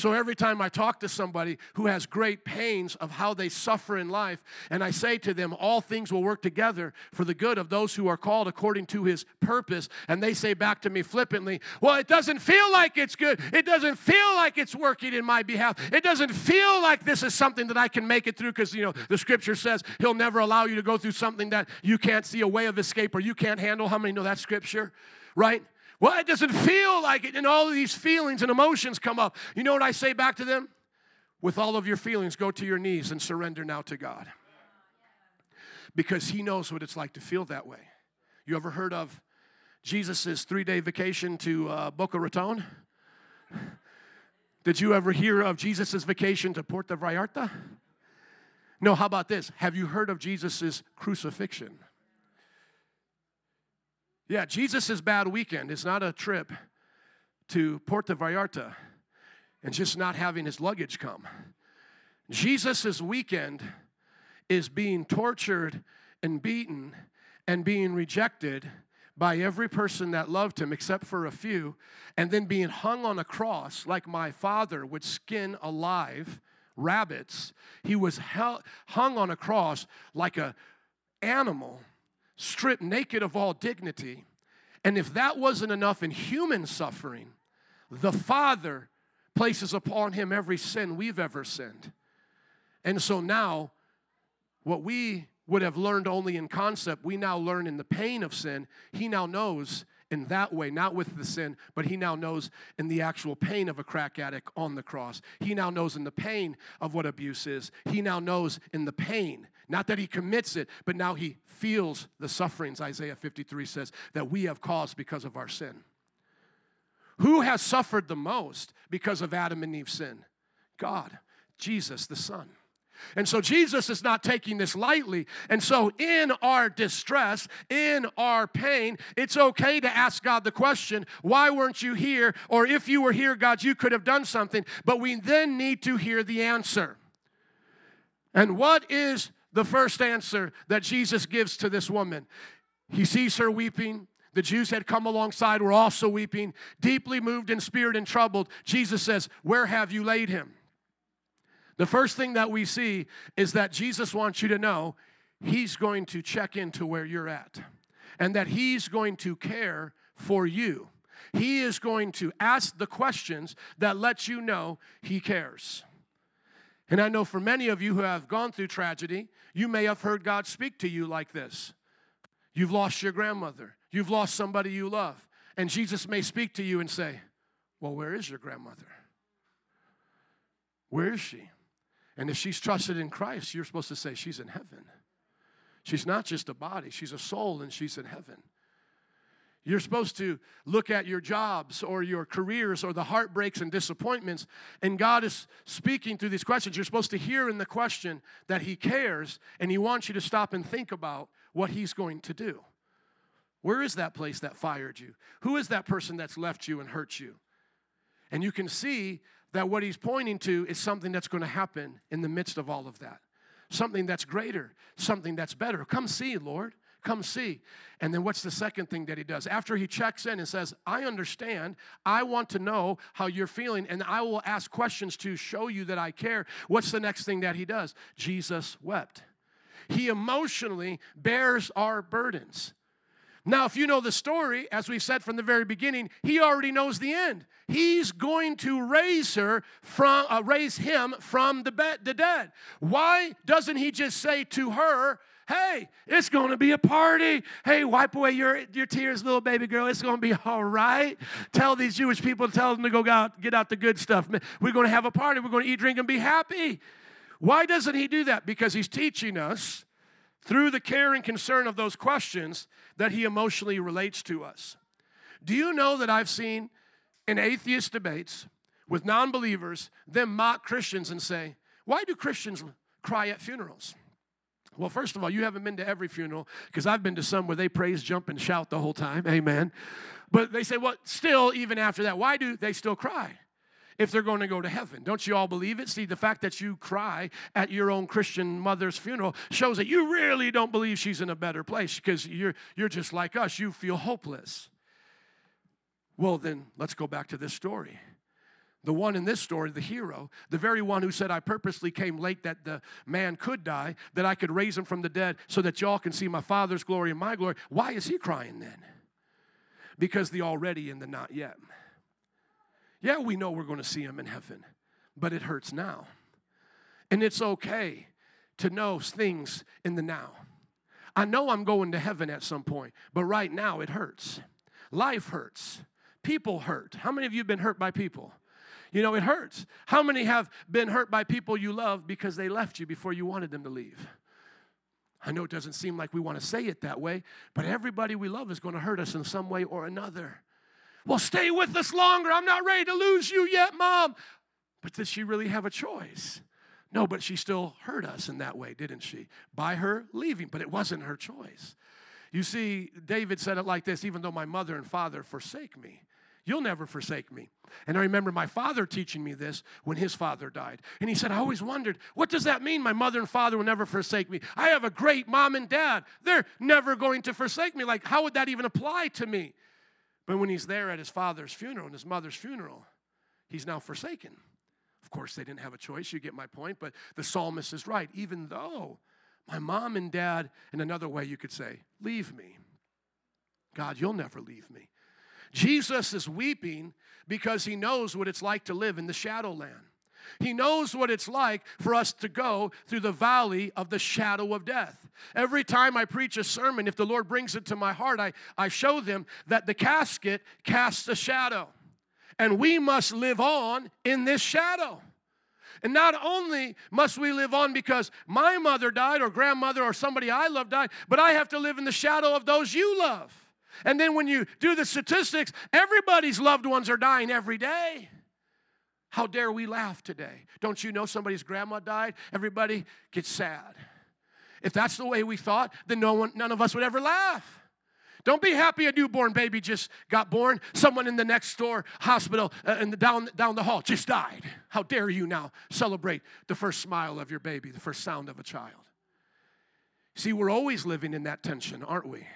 So every time I talk to somebody who has great pains of how they suffer in life, and I say to them, all things will work together for the good of those who are called according to his purpose, and they say back to me flippantly, Well, it doesn't feel like it's good. It doesn't feel like it's working in my behalf. It doesn't feel like this is something that I can make it through because, you know, the scripture says he'll never allow you to go through something that you can't see a way of escape or you can't handle. How many know that scripture? Right? Well, it doesn't feel like it. And all of these feelings and emotions come up. You know what I say back to them? With all of your feelings, go to your knees and surrender now to God. Because He knows what it's like to feel that way. You ever heard of Jesus' three day vacation to uh, Boca Raton? Did you ever hear of Jesus' vacation to Puerto Vallarta? No, how about this? Have you heard of Jesus' crucifixion? Yeah, Jesus' bad weekend is not a trip to Puerto Vallarta and just not having his luggage come. Jesus' weekend is being tortured and beaten and being rejected by every person that loved him except for a few, and then being hung on a cross like my father would skin alive rabbits. He was hung on a cross like a animal stripped naked of all dignity. And if that wasn't enough in human suffering, the Father places upon him every sin we've ever sinned. And so now, what we would have learned only in concept, we now learn in the pain of sin. He now knows in that way, not with the sin, but he now knows in the actual pain of a crack addict on the cross. He now knows in the pain of what abuse is. He now knows in the pain, not that he commits it, but now he feels the sufferings, Isaiah 53 says, that we have caused because of our sin. Who has suffered the most because of Adam and Eve's sin? God, Jesus, the Son. And so Jesus is not taking this lightly. And so, in our distress, in our pain, it's okay to ask God the question, why weren't you here? Or if you were here, God, you could have done something. But we then need to hear the answer. And what is the first answer that Jesus gives to this woman? He sees her weeping. The Jews had come alongside, were also weeping, deeply moved in spirit and troubled. Jesus says, Where have you laid him? The first thing that we see is that Jesus wants you to know he's going to check into where you're at and that he's going to care for you. He is going to ask the questions that let you know he cares. And I know for many of you who have gone through tragedy, you may have heard God speak to you like this. You've lost your grandmother, you've lost somebody you love, and Jesus may speak to you and say, Well, where is your grandmother? Where is she? And if she's trusted in Christ, you're supposed to say, She's in heaven. She's not just a body, she's a soul, and she's in heaven. You're supposed to look at your jobs or your careers or the heartbreaks and disappointments. And God is speaking through these questions. You're supposed to hear in the question that He cares and He wants you to stop and think about what He's going to do. Where is that place that fired you? Who is that person that's left you and hurt you? And you can see that what He's pointing to is something that's going to happen in the midst of all of that. Something that's greater, something that's better. Come see, Lord. Come see. And then what's the second thing that he does? After he checks in and says, I understand, I want to know how you're feeling, and I will ask questions to show you that I care. What's the next thing that he does? Jesus wept. He emotionally bears our burdens. Now, if you know the story, as we said from the very beginning, he already knows the end. He's going to raise her from, uh, raise him from the, be- the dead. Why doesn't he just say to her, Hey, it's going to be a party. Hey, wipe away your, your tears, little baby girl. It's going to be all right. Tell these Jewish people, tell them to go out, get out the good stuff. We're going to have a party. We're going to eat, drink, and be happy. Why doesn't he do that? Because he's teaching us through the care and concern of those questions that he emotionally relates to us. Do you know that I've seen in atheist debates with non believers them mock Christians and say, Why do Christians cry at funerals? Well, first of all, you haven't been to every funeral because I've been to some where they praise, jump, and shout the whole time. Amen. But they say, well, still, even after that, why do they still cry? If they're going to go to heaven. Don't you all believe it? See, the fact that you cry at your own Christian mother's funeral shows that you really don't believe she's in a better place because you're, you're just like us. You feel hopeless. Well, then let's go back to this story. The one in this story, the hero, the very one who said, I purposely came late that the man could die, that I could raise him from the dead so that y'all can see my Father's glory and my glory. Why is he crying then? Because the already and the not yet. Yeah, we know we're going to see him in heaven, but it hurts now. And it's okay to know things in the now. I know I'm going to heaven at some point, but right now it hurts. Life hurts. People hurt. How many of you have been hurt by people? You know, it hurts. How many have been hurt by people you love because they left you before you wanted them to leave? I know it doesn't seem like we want to say it that way, but everybody we love is going to hurt us in some way or another. Well, stay with us longer. I'm not ready to lose you yet, mom. But did she really have a choice? No, but she still hurt us in that way, didn't she? By her leaving, but it wasn't her choice. You see, David said it like this even though my mother and father forsake me, You'll never forsake me. And I remember my father teaching me this when his father died. And he said, I always wondered, what does that mean? My mother and father will never forsake me. I have a great mom and dad. They're never going to forsake me. Like, how would that even apply to me? But when he's there at his father's funeral and his mother's funeral, he's now forsaken. Of course, they didn't have a choice. You get my point. But the psalmist is right. Even though my mom and dad, in another way, you could say, leave me. God, you'll never leave me. Jesus is weeping because he knows what it's like to live in the shadow land. He knows what it's like for us to go through the valley of the shadow of death. Every time I preach a sermon, if the Lord brings it to my heart, I, I show them that the casket casts a shadow. And we must live on in this shadow. And not only must we live on because my mother died or grandmother or somebody I love died, but I have to live in the shadow of those you love. And then when you do the statistics, everybody's loved ones are dying every day. How dare we laugh today? Don't you know somebody's grandma died? Everybody gets sad. If that's the way we thought, then no one, none of us would ever laugh. Don't be happy a newborn baby just got born. Someone in the next door hospital uh, and down, down the hall just died. How dare you now celebrate the first smile of your baby, the first sound of a child? See, we're always living in that tension, aren't we?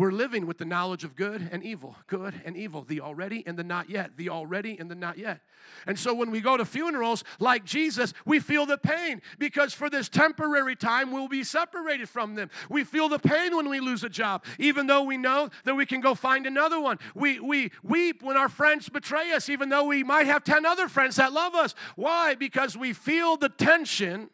We're living with the knowledge of good and evil, good and evil, the already and the not yet, the already and the not yet. And so when we go to funerals like Jesus, we feel the pain because for this temporary time we'll be separated from them. We feel the pain when we lose a job, even though we know that we can go find another one. We, we weep when our friends betray us, even though we might have 10 other friends that love us. Why? Because we feel the tension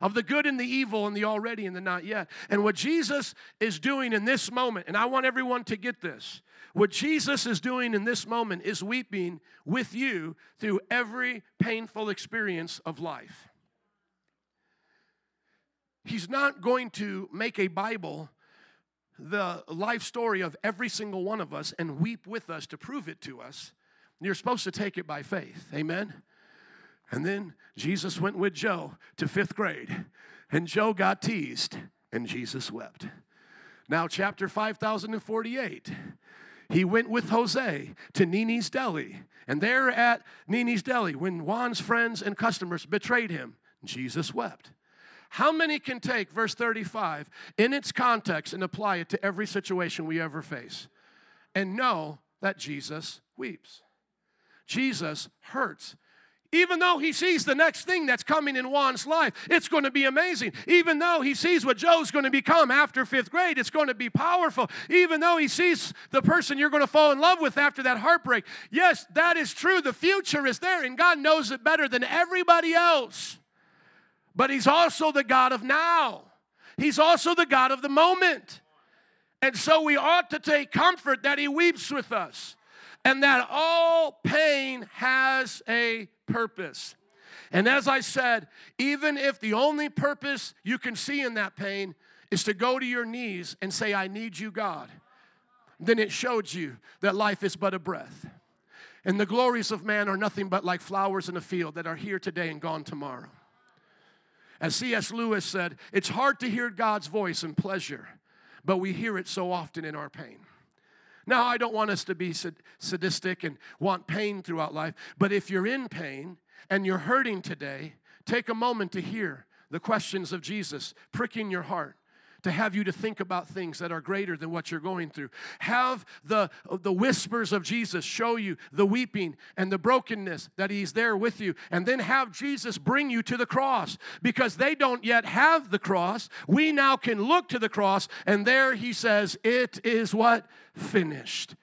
of the good and the evil and the already and the not yet. And what Jesus is doing in this moment, and I want everyone to get this what Jesus is doing in this moment is weeping with you through every painful experience of life. He's not going to make a Bible the life story of every single one of us and weep with us to prove it to us, you're supposed to take it by faith. Amen? And then Jesus went with Joe to fifth grade, and Joe got teased, and Jesus wept. Now, chapter 5048. He went with Jose to Nini's Deli, and there at Nini's Deli, when Juan's friends and customers betrayed him, Jesus wept. How many can take verse 35 in its context and apply it to every situation we ever face and know that Jesus weeps? Jesus hurts. Even though he sees the next thing that's coming in Juan's life, it's going to be amazing. Even though he sees what Joe's going to become after fifth grade, it's going to be powerful. Even though he sees the person you're going to fall in love with after that heartbreak, yes, that is true. The future is there, and God knows it better than everybody else. But he's also the God of now, he's also the God of the moment. And so we ought to take comfort that he weeps with us and that all pain has a purpose. And as I said, even if the only purpose you can see in that pain is to go to your knees and say, I need you, God, then it showed you that life is but a breath. And the glories of man are nothing but like flowers in a field that are here today and gone tomorrow. As C.S. Lewis said, it's hard to hear God's voice in pleasure, but we hear it so often in our pain. Now, I don't want us to be sadistic and want pain throughout life, but if you're in pain and you're hurting today, take a moment to hear the questions of Jesus pricking your heart to have you to think about things that are greater than what you're going through. Have the, the whispers of Jesus show you the weeping and the brokenness that He's there with you. And then have Jesus bring you to the cross because they don't yet have the cross. We now can look to the cross, and there He says, It is what? Finished.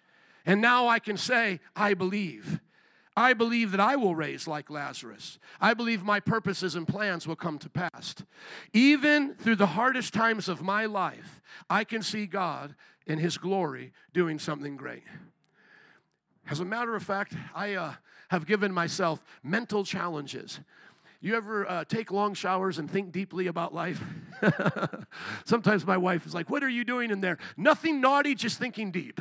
And now I can say, I believe. I believe that I will raise like Lazarus. I believe my purposes and plans will come to pass. Even through the hardest times of my life, I can see God in His glory doing something great. As a matter of fact, I uh, have given myself mental challenges. You ever uh, take long showers and think deeply about life? Sometimes my wife is like, What are you doing in there? Nothing naughty, just thinking deep.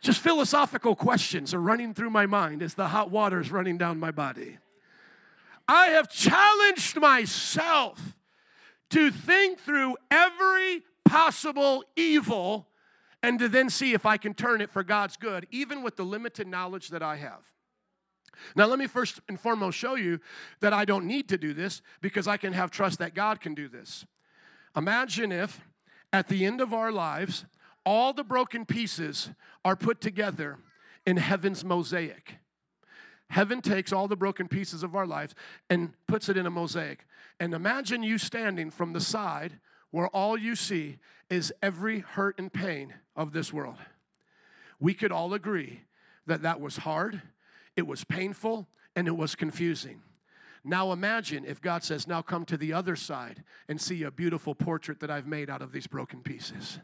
Just philosophical questions are running through my mind as the hot water is running down my body. I have challenged myself to think through every possible evil and to then see if I can turn it for God's good, even with the limited knowledge that I have. Now, let me first and foremost show you that I don't need to do this because I can have trust that God can do this. Imagine if at the end of our lives, all the broken pieces are put together in heaven's mosaic. Heaven takes all the broken pieces of our lives and puts it in a mosaic. And imagine you standing from the side where all you see is every hurt and pain of this world. We could all agree that that was hard, it was painful, and it was confusing. Now imagine if God says, Now come to the other side and see a beautiful portrait that I've made out of these broken pieces.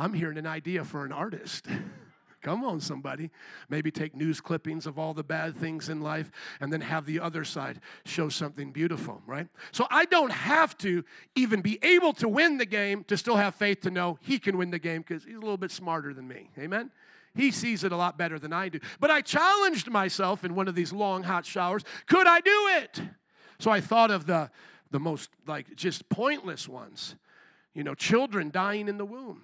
I'm hearing an idea for an artist. Come on, somebody. Maybe take news clippings of all the bad things in life and then have the other side show something beautiful, right? So I don't have to even be able to win the game to still have faith to know he can win the game because he's a little bit smarter than me. Amen? He sees it a lot better than I do. But I challenged myself in one of these long hot showers could I do it? So I thought of the, the most like just pointless ones. You know, children dying in the womb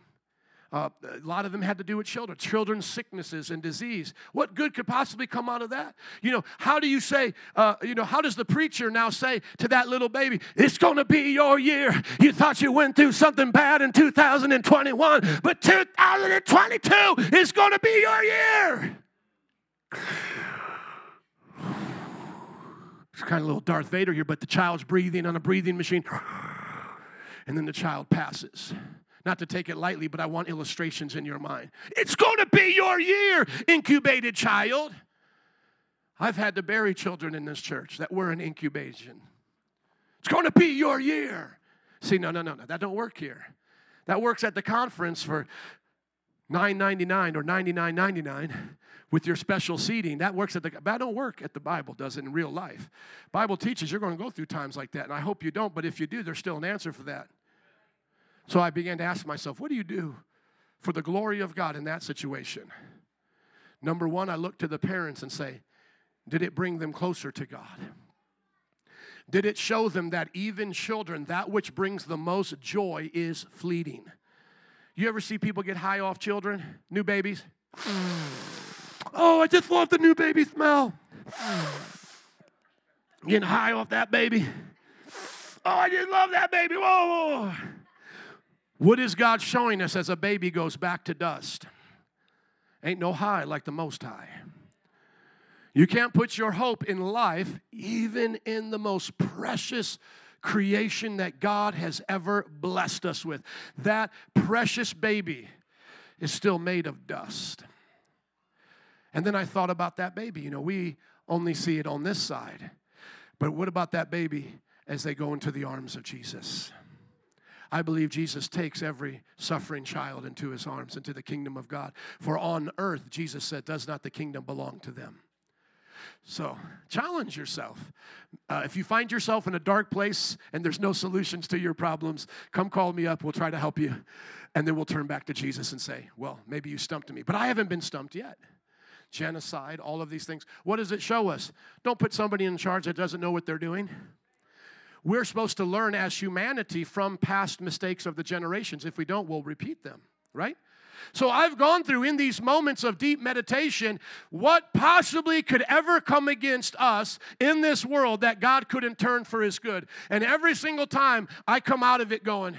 uh, a lot of them had to do with children, children's sicknesses and disease. What good could possibly come out of that? You know, how do you say, uh, you know, how does the preacher now say to that little baby, it's going to be your year? You thought you went through something bad in 2021, but 2022 is going to be your year. It's kind of a little Darth Vader here, but the child's breathing on a breathing machine, and then the child passes. Not to take it lightly, but I want illustrations in your mind. It's going to be your year, incubated child. I've had to bury children in this church that were in incubation. It's going to be your year. See, no, no, no, no. That don't work here. That works at the conference for $9.99 or $99.99 with your special seating. That works at the that don't work at the Bible, does it in real life? Bible teaches you're going to go through times like that, and I hope you don't, but if you do, there's still an answer for that. So I began to ask myself, what do you do for the glory of God in that situation? Number one, I look to the parents and say, did it bring them closer to God? Did it show them that even children, that which brings the most joy is fleeting? You ever see people get high off children, new babies? Oh, I just love the new baby smell. Getting high off that baby. Oh, I just love that baby. Whoa. What is God showing us as a baby goes back to dust? Ain't no high like the Most High. You can't put your hope in life, even in the most precious creation that God has ever blessed us with. That precious baby is still made of dust. And then I thought about that baby. You know, we only see it on this side. But what about that baby as they go into the arms of Jesus? I believe Jesus takes every suffering child into his arms, into the kingdom of God. For on earth, Jesus said, does not the kingdom belong to them? So challenge yourself. Uh, if you find yourself in a dark place and there's no solutions to your problems, come call me up. We'll try to help you. And then we'll turn back to Jesus and say, Well, maybe you stumped me. But I haven't been stumped yet. Genocide, all of these things. What does it show us? Don't put somebody in charge that doesn't know what they're doing. We're supposed to learn as humanity from past mistakes of the generations. If we don't, we'll repeat them, right? So I've gone through in these moments of deep meditation what possibly could ever come against us in this world that God couldn't turn for his good. And every single time I come out of it going,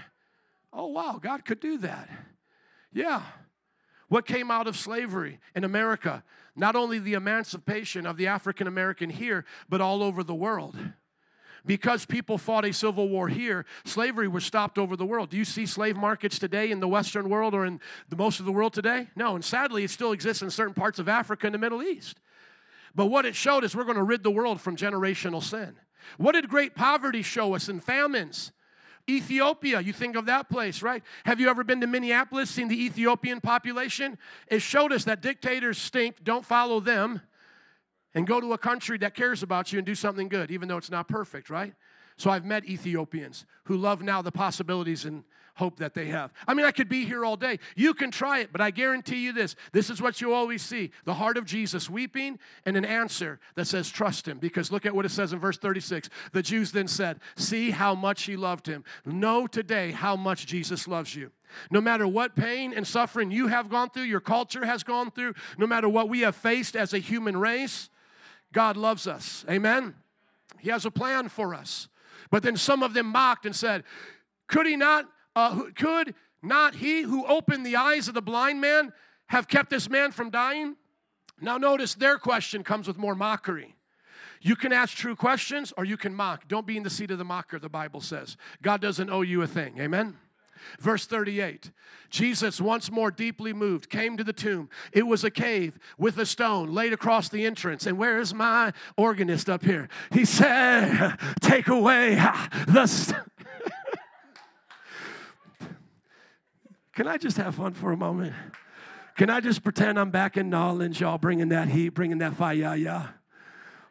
oh, wow, God could do that. Yeah. What came out of slavery in America? Not only the emancipation of the African American here, but all over the world because people fought a civil war here, slavery was stopped over the world. Do you see slave markets today in the Western world or in the most of the world today? No, and sadly, it still exists in certain parts of Africa and the Middle East. But what it showed is we're going to rid the world from generational sin. What did great poverty show us in famines? Ethiopia, you think of that place, right? Have you ever been to Minneapolis, seen the Ethiopian population? It showed us that dictators stink, don't follow them and go to a country that cares about you and do something good, even though it's not perfect, right? So I've met Ethiopians who love now the possibilities and hope that they have. I mean, I could be here all day. You can try it, but I guarantee you this this is what you always see the heart of Jesus weeping and an answer that says, Trust him. Because look at what it says in verse 36. The Jews then said, See how much he loved him. Know today how much Jesus loves you. No matter what pain and suffering you have gone through, your culture has gone through, no matter what we have faced as a human race, God loves us. Amen? He has a plan for us. But then some of them mocked and said, Could he not, uh, could not he who opened the eyes of the blind man have kept this man from dying? Now, notice their question comes with more mockery. You can ask true questions or you can mock. Don't be in the seat of the mocker, the Bible says. God doesn't owe you a thing. Amen? Verse 38 Jesus, once more deeply moved, came to the tomb. It was a cave with a stone laid across the entrance. And where is my organist up here? He said, Take away the stone. Can I just have fun for a moment? Can I just pretend I'm back in Nolens, y'all bringing that heat, bringing that fire, yeah, yeah?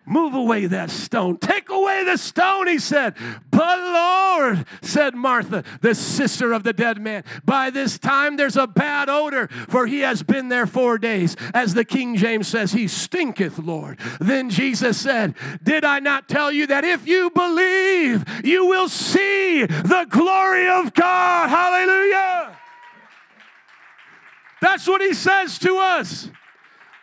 Move away that stone. Take away the stone, he said. But Lord, said Martha, the sister of the dead man, by this time there's a bad odor, for he has been there four days. As the King James says, he stinketh, Lord. Then Jesus said, Did I not tell you that if you believe, you will see the glory of God? Hallelujah. That's what he says to us.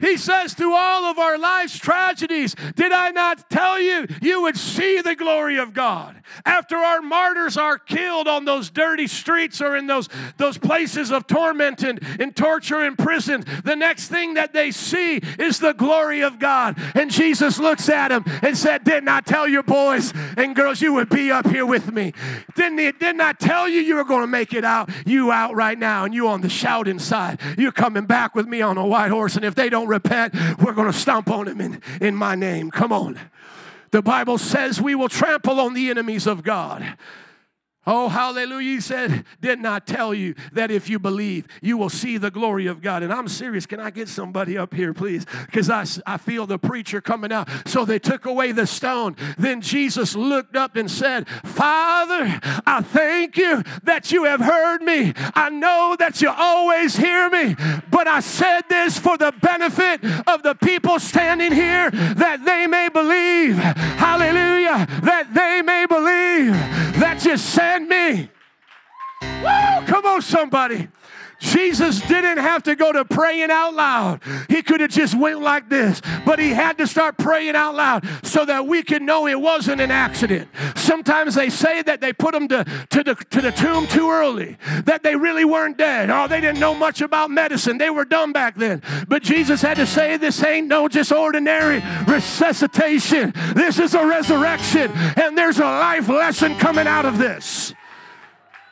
He says, through all of our life's tragedies, did I not tell you you would see the glory of God? After our martyrs are killed on those dirty streets or in those, those places of torment and, and torture and prison, the next thing that they see is the glory of God. And Jesus looks at them and said, Didn't I tell you, boys and girls, you would be up here with me? Didn't, didn't I tell you you were going to make it out? You out right now, and you on the shouting side. You're coming back with me on a white horse, and if they don't repent, we're going to stomp on him in, in my name. Come on. The Bible says we will trample on the enemies of God. Oh, hallelujah. He said, Did not I tell you that if you believe, you will see the glory of God. And I'm serious. Can I get somebody up here, please? Because I, I feel the preacher coming out. So they took away the stone. Then Jesus looked up and said, Father, I thank you that you have heard me. I know that you always hear me, but I said this for the benefit of the people standing here that they may believe. Hallelujah. That they may believe that you said me. Woo! Come on, somebody. Jesus didn't have to go to praying out loud. He could have just went like this, but he had to start praying out loud so that we can know it wasn't an accident. Sometimes they say that they put him to, to, the, to the tomb too early, that they really weren't dead. Oh, they didn't know much about medicine. They were dumb back then. But Jesus had to say, This ain't no just ordinary resuscitation. This is a resurrection, and there's a life lesson coming out of this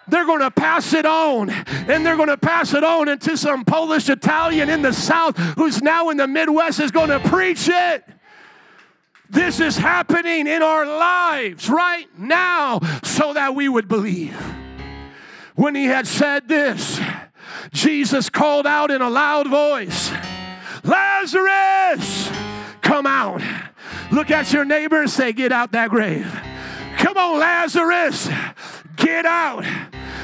they're going to pass it on. And they're going to pass it on into some Polish Italian in the South who's now in the Midwest is going to preach it. This is happening in our lives right now so that we would believe. When he had said this, Jesus called out in a loud voice, Lazarus, come out. Look at your neighbor and say, Get out that grave. Come on, Lazarus, get out.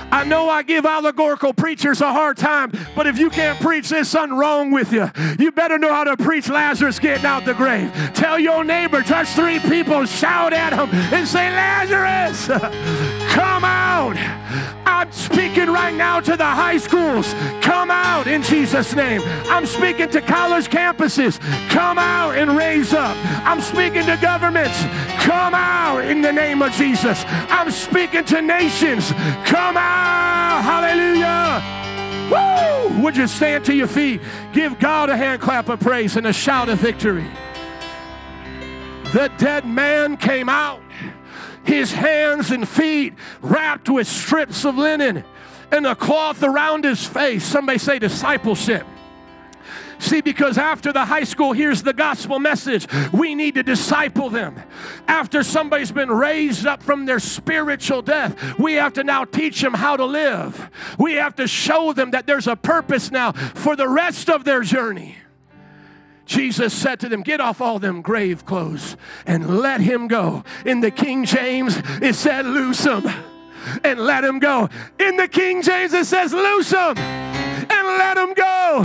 I know I give allegorical preachers a hard time, but if you can't preach, there's something wrong with you. You better know how to preach Lazarus getting out the grave. Tell your neighbor, touch three people, shout at them, and say, Lazarus, come out. I'm speaking right now to the high schools. Come out in Jesus' name. I'm speaking to college campuses. Come out and raise up. I'm speaking to governments. Come out in the name of Jesus. I'm speaking to nations. Come out. Hallelujah. Woo! Would you stand to your feet? Give God a hand clap of praise and a shout of victory. The dead man came out his hands and feet wrapped with strips of linen and a cloth around his face. Somebody say discipleship. See, because after the high school hears the gospel message, we need to disciple them. After somebody's been raised up from their spiritual death, we have to now teach them how to live. We have to show them that there's a purpose now for the rest of their journey. Jesus said to them, Get off all them grave clothes and let him go. In the King James, it said, Loose him and let him go. In the King James, it says, Loose him and let him go.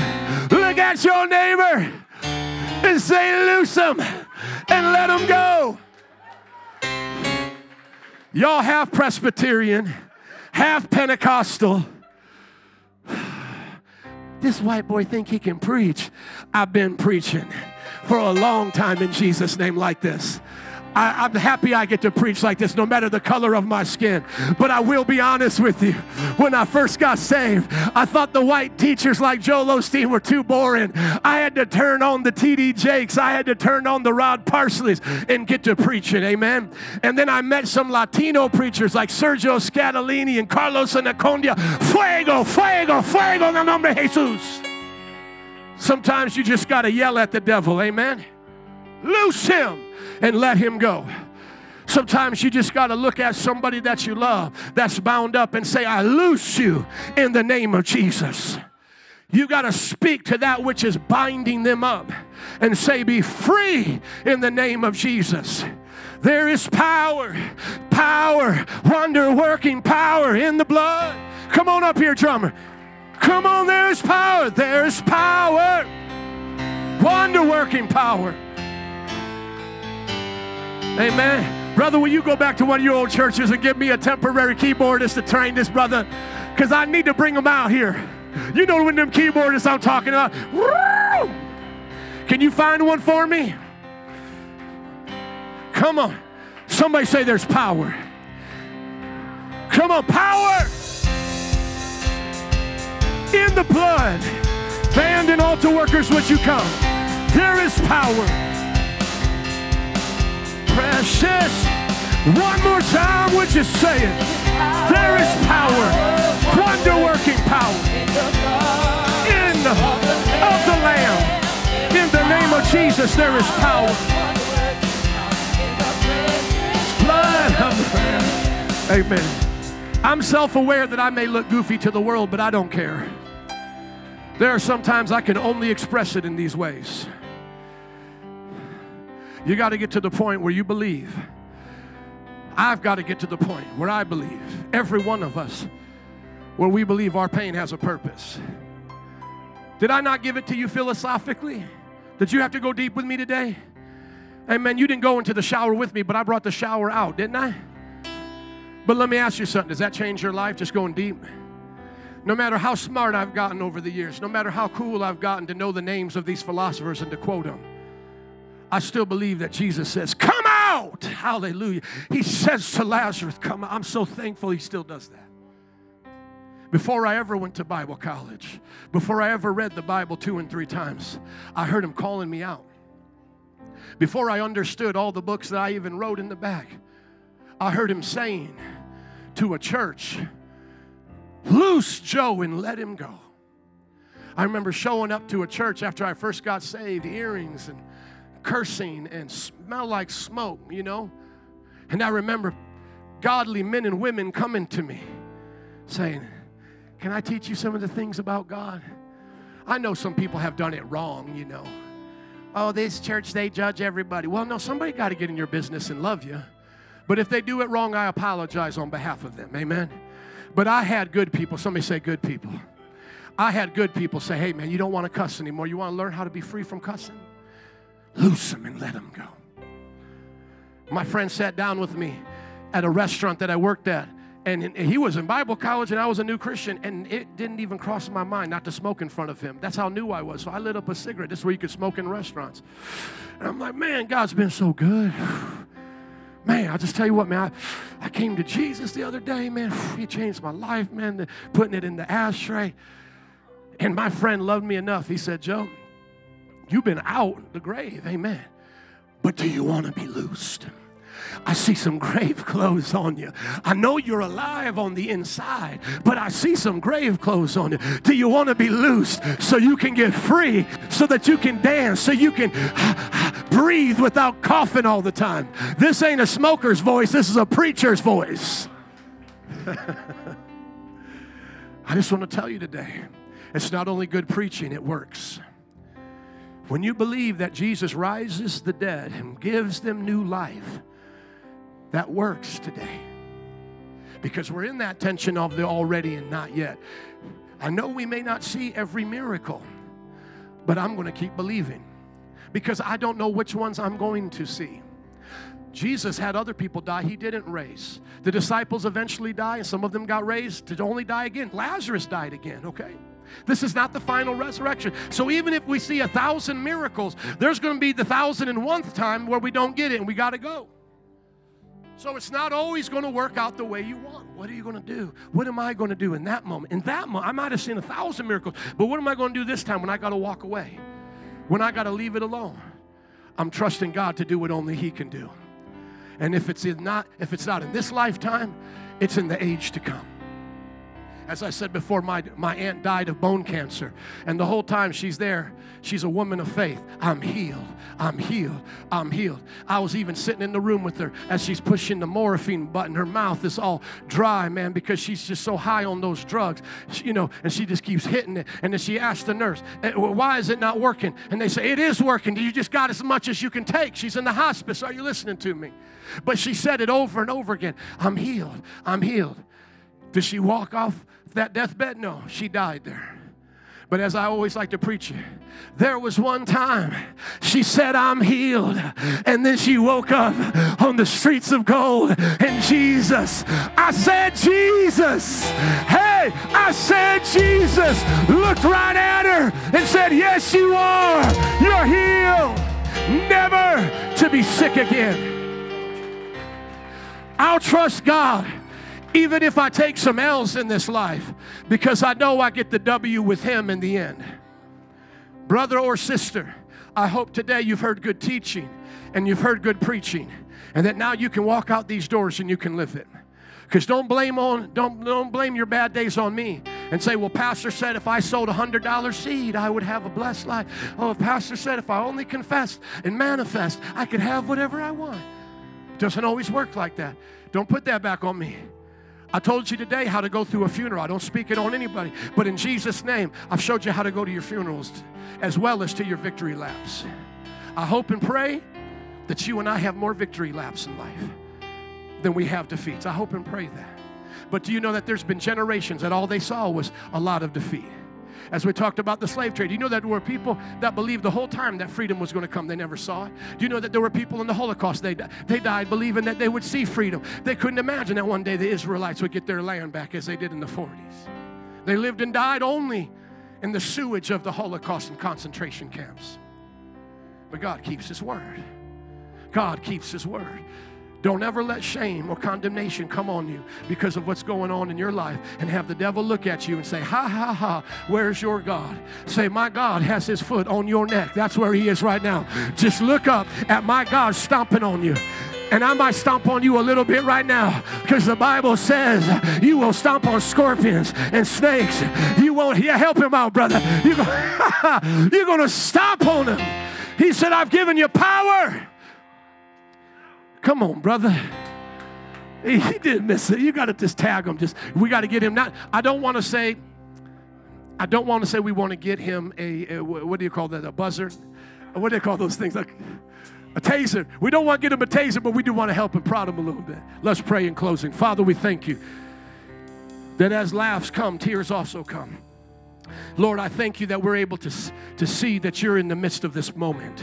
Look at your neighbor and say, Loose him and let him go. Y'all half Presbyterian, half Pentecostal this white boy think he can preach. I've been preaching for a long time in Jesus' name like this. I, am happy I get to preach like this, no matter the color of my skin. But I will be honest with you. When I first got saved, I thought the white teachers like Joel Osteen were too boring. I had to turn on the T.D. Jakes, I had to turn on the Rod Parsleys and get to preaching. Amen. And then I met some Latino preachers like Sergio Scataglini and Carlos Anacondia. Fuego, fuego, fuego en el nombre de Jesus. Sometimes you just got to yell at the devil. Amen. Loose him and let him go. Sometimes you just got to look at somebody that you love that's bound up and say, I loose you in the name of Jesus. You got to speak to that which is binding them up and say, Be free in the name of Jesus. There is power, power, wonder working power in the blood. Come on up here, drummer. Come on, there's power. There's power, wonder working power. Amen. Brother, will you go back to one of your old churches and give me a temporary keyboardist to train this brother? Because I need to bring him out here. You know when them keyboardists I'm talking about. Can you find one for me? Come on. Somebody say there's power. Come on, power in the blood. Band and altar workers, would you come? There is power precious. One more time, would you say it? There is power, wonder working power in the, of the Lamb. In the name of Jesus, there is power. Blood of the Lamb. Amen. I'm self aware that I may look goofy to the world, but I don't care. There are sometimes I can only express it in these ways. You got to get to the point where you believe. I've got to get to the point where I believe, every one of us, where we believe our pain has a purpose. Did I not give it to you philosophically? Did you have to go deep with me today? Amen. You didn't go into the shower with me, but I brought the shower out, didn't I? But let me ask you something. Does that change your life just going deep? No matter how smart I've gotten over the years, no matter how cool I've gotten to know the names of these philosophers and to quote them, I still believe that Jesus says, Come out! Hallelujah. He says to Lazarus, Come out. I'm so thankful he still does that. Before I ever went to Bible college, before I ever read the Bible two and three times, I heard him calling me out. Before I understood all the books that I even wrote in the back, I heard him saying to a church, Loose Joe and let him go. I remember showing up to a church after I first got saved, earrings and cursing and smell like smoke, you know. And I remember godly men and women coming to me saying, Can I teach you some of the things about God? I know some people have done it wrong, you know. Oh, this church, they judge everybody. Well, no, somebody got to get in your business and love you. But if they do it wrong, I apologize on behalf of them. Amen. But I had good people. Somebody say, good people. I had good people say, hey, man, you don't want to cuss anymore. You want to learn how to be free from cussing? Loose them and let them go. My friend sat down with me at a restaurant that I worked at, and he was in Bible college and I was a new Christian, and it didn't even cross my mind not to smoke in front of him. That's how new I was. So I lit up a cigarette. This is where you could smoke in restaurants. And I'm like, man, God's been so good. Man, I'll just tell you what, man, I, I came to Jesus the other day, man. He changed my life, man, putting it in the ashtray. And my friend loved me enough. He said, Joe, You've been out the grave, amen. But do you want to be loosed? I see some grave clothes on you. I know you're alive on the inside, but I see some grave clothes on you. Do you want to be loosed so you can get free, so that you can dance, so you can breathe without coughing all the time? This ain't a smoker's voice, this is a preacher's voice. I just want to tell you today it's not only good preaching, it works. When you believe that Jesus rises the dead and gives them new life, that works today. Because we're in that tension of the already and not yet. I know we may not see every miracle, but I'm going to keep believing because I don't know which ones I'm going to see. Jesus had other people die, he didn't raise. The disciples eventually die, and some of them got raised to only die again. Lazarus died again, okay? This is not the final resurrection. So even if we see a thousand miracles, there's going to be the thousand and one time where we don't get it and we got to go. So it's not always going to work out the way you want. What are you going to do? What am I going to do in that moment? In that moment, I might have seen a thousand miracles, but what am I going to do this time when I got to walk away? When I got to leave it alone? I'm trusting God to do what only He can do. And if it's not, if it's not in this lifetime, it's in the age to come. As I said before, my, my aunt died of bone cancer. And the whole time she's there, she's a woman of faith. I'm healed. I'm healed. I'm healed. I was even sitting in the room with her as she's pushing the morphine button. Her mouth is all dry, man, because she's just so high on those drugs, she, you know, and she just keeps hitting it. And then she asked the nurse, eh, Why is it not working? And they say, It is working. You just got as much as you can take. She's in the hospice. Are you listening to me? But she said it over and over again I'm healed. I'm healed. Did she walk off that deathbed? No, she died there. But as I always like to preach it, there was one time she said, I'm healed. And then she woke up on the streets of gold. And Jesus, I said, Jesus, hey, I said, Jesus, looked right at her and said, Yes, you are. You're healed. Never to be sick again. I'll trust God even if I take some L's in this life, because I know I get the W with Him in the end. Brother or sister, I hope today you've heard good teaching and you've heard good preaching, and that now you can walk out these doors and you can live it. Because don't blame on don't don't blame your bad days on me and say, well, Pastor said if I sold a hundred dollar seed, I would have a blessed life. Oh, Pastor said if I only confessed and manifest, I could have whatever I want. Doesn't always work like that. Don't put that back on me. I told you today how to go through a funeral. I don't speak it on anybody, but in Jesus' name, I've showed you how to go to your funerals as well as to your victory laps. I hope and pray that you and I have more victory laps in life than we have defeats. I hope and pray that. But do you know that there's been generations that all they saw was a lot of defeat? As we talked about the slave trade, you know that there were people that believed the whole time that freedom was going to come. They never saw it. Do you know that there were people in the Holocaust? They, they died believing that they would see freedom. They couldn't imagine that one day the Israelites would get their land back as they did in the 40s. They lived and died only in the sewage of the Holocaust and concentration camps. But God keeps His word. God keeps His word. Don't ever let shame or condemnation come on you because of what's going on in your life and have the devil look at you and say, Ha ha ha, where's your God? Say, My God has his foot on your neck. That's where he is right now. Just look up at my God stomping on you. And I might stomp on you a little bit right now because the Bible says you will stomp on scorpions and snakes. You won't, yeah, help him out, brother. You're going to stomp on him. He said, I've given you power Come on, brother. He, didn't miss it. You got to just tag him. Just we got to get him. Not. I don't want to say. I don't want to say we want to get him a, a, what do you call that? A buzzer? What do they call those things? Like a taser. We don't want to get him a taser, but we do want to help him prod him a little bit. Let's pray in closing. Father, we thank you that as laughs come, tears also come. Lord, I thank you that we're able to, to see that you're in the midst of this moment.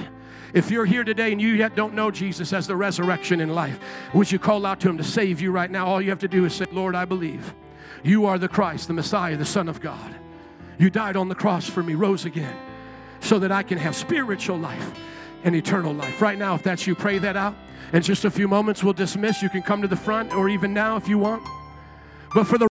If you're here today and you yet don't know Jesus as the resurrection in life, would you call out to him to save you right now? All you have to do is say, Lord, I believe you are the Christ, the Messiah, the Son of God. You died on the cross for me, rose again, so that I can have spiritual life and eternal life. Right now, if that's you, pray that out. In just a few moments, we'll dismiss. You can come to the front or even now if you want. But for the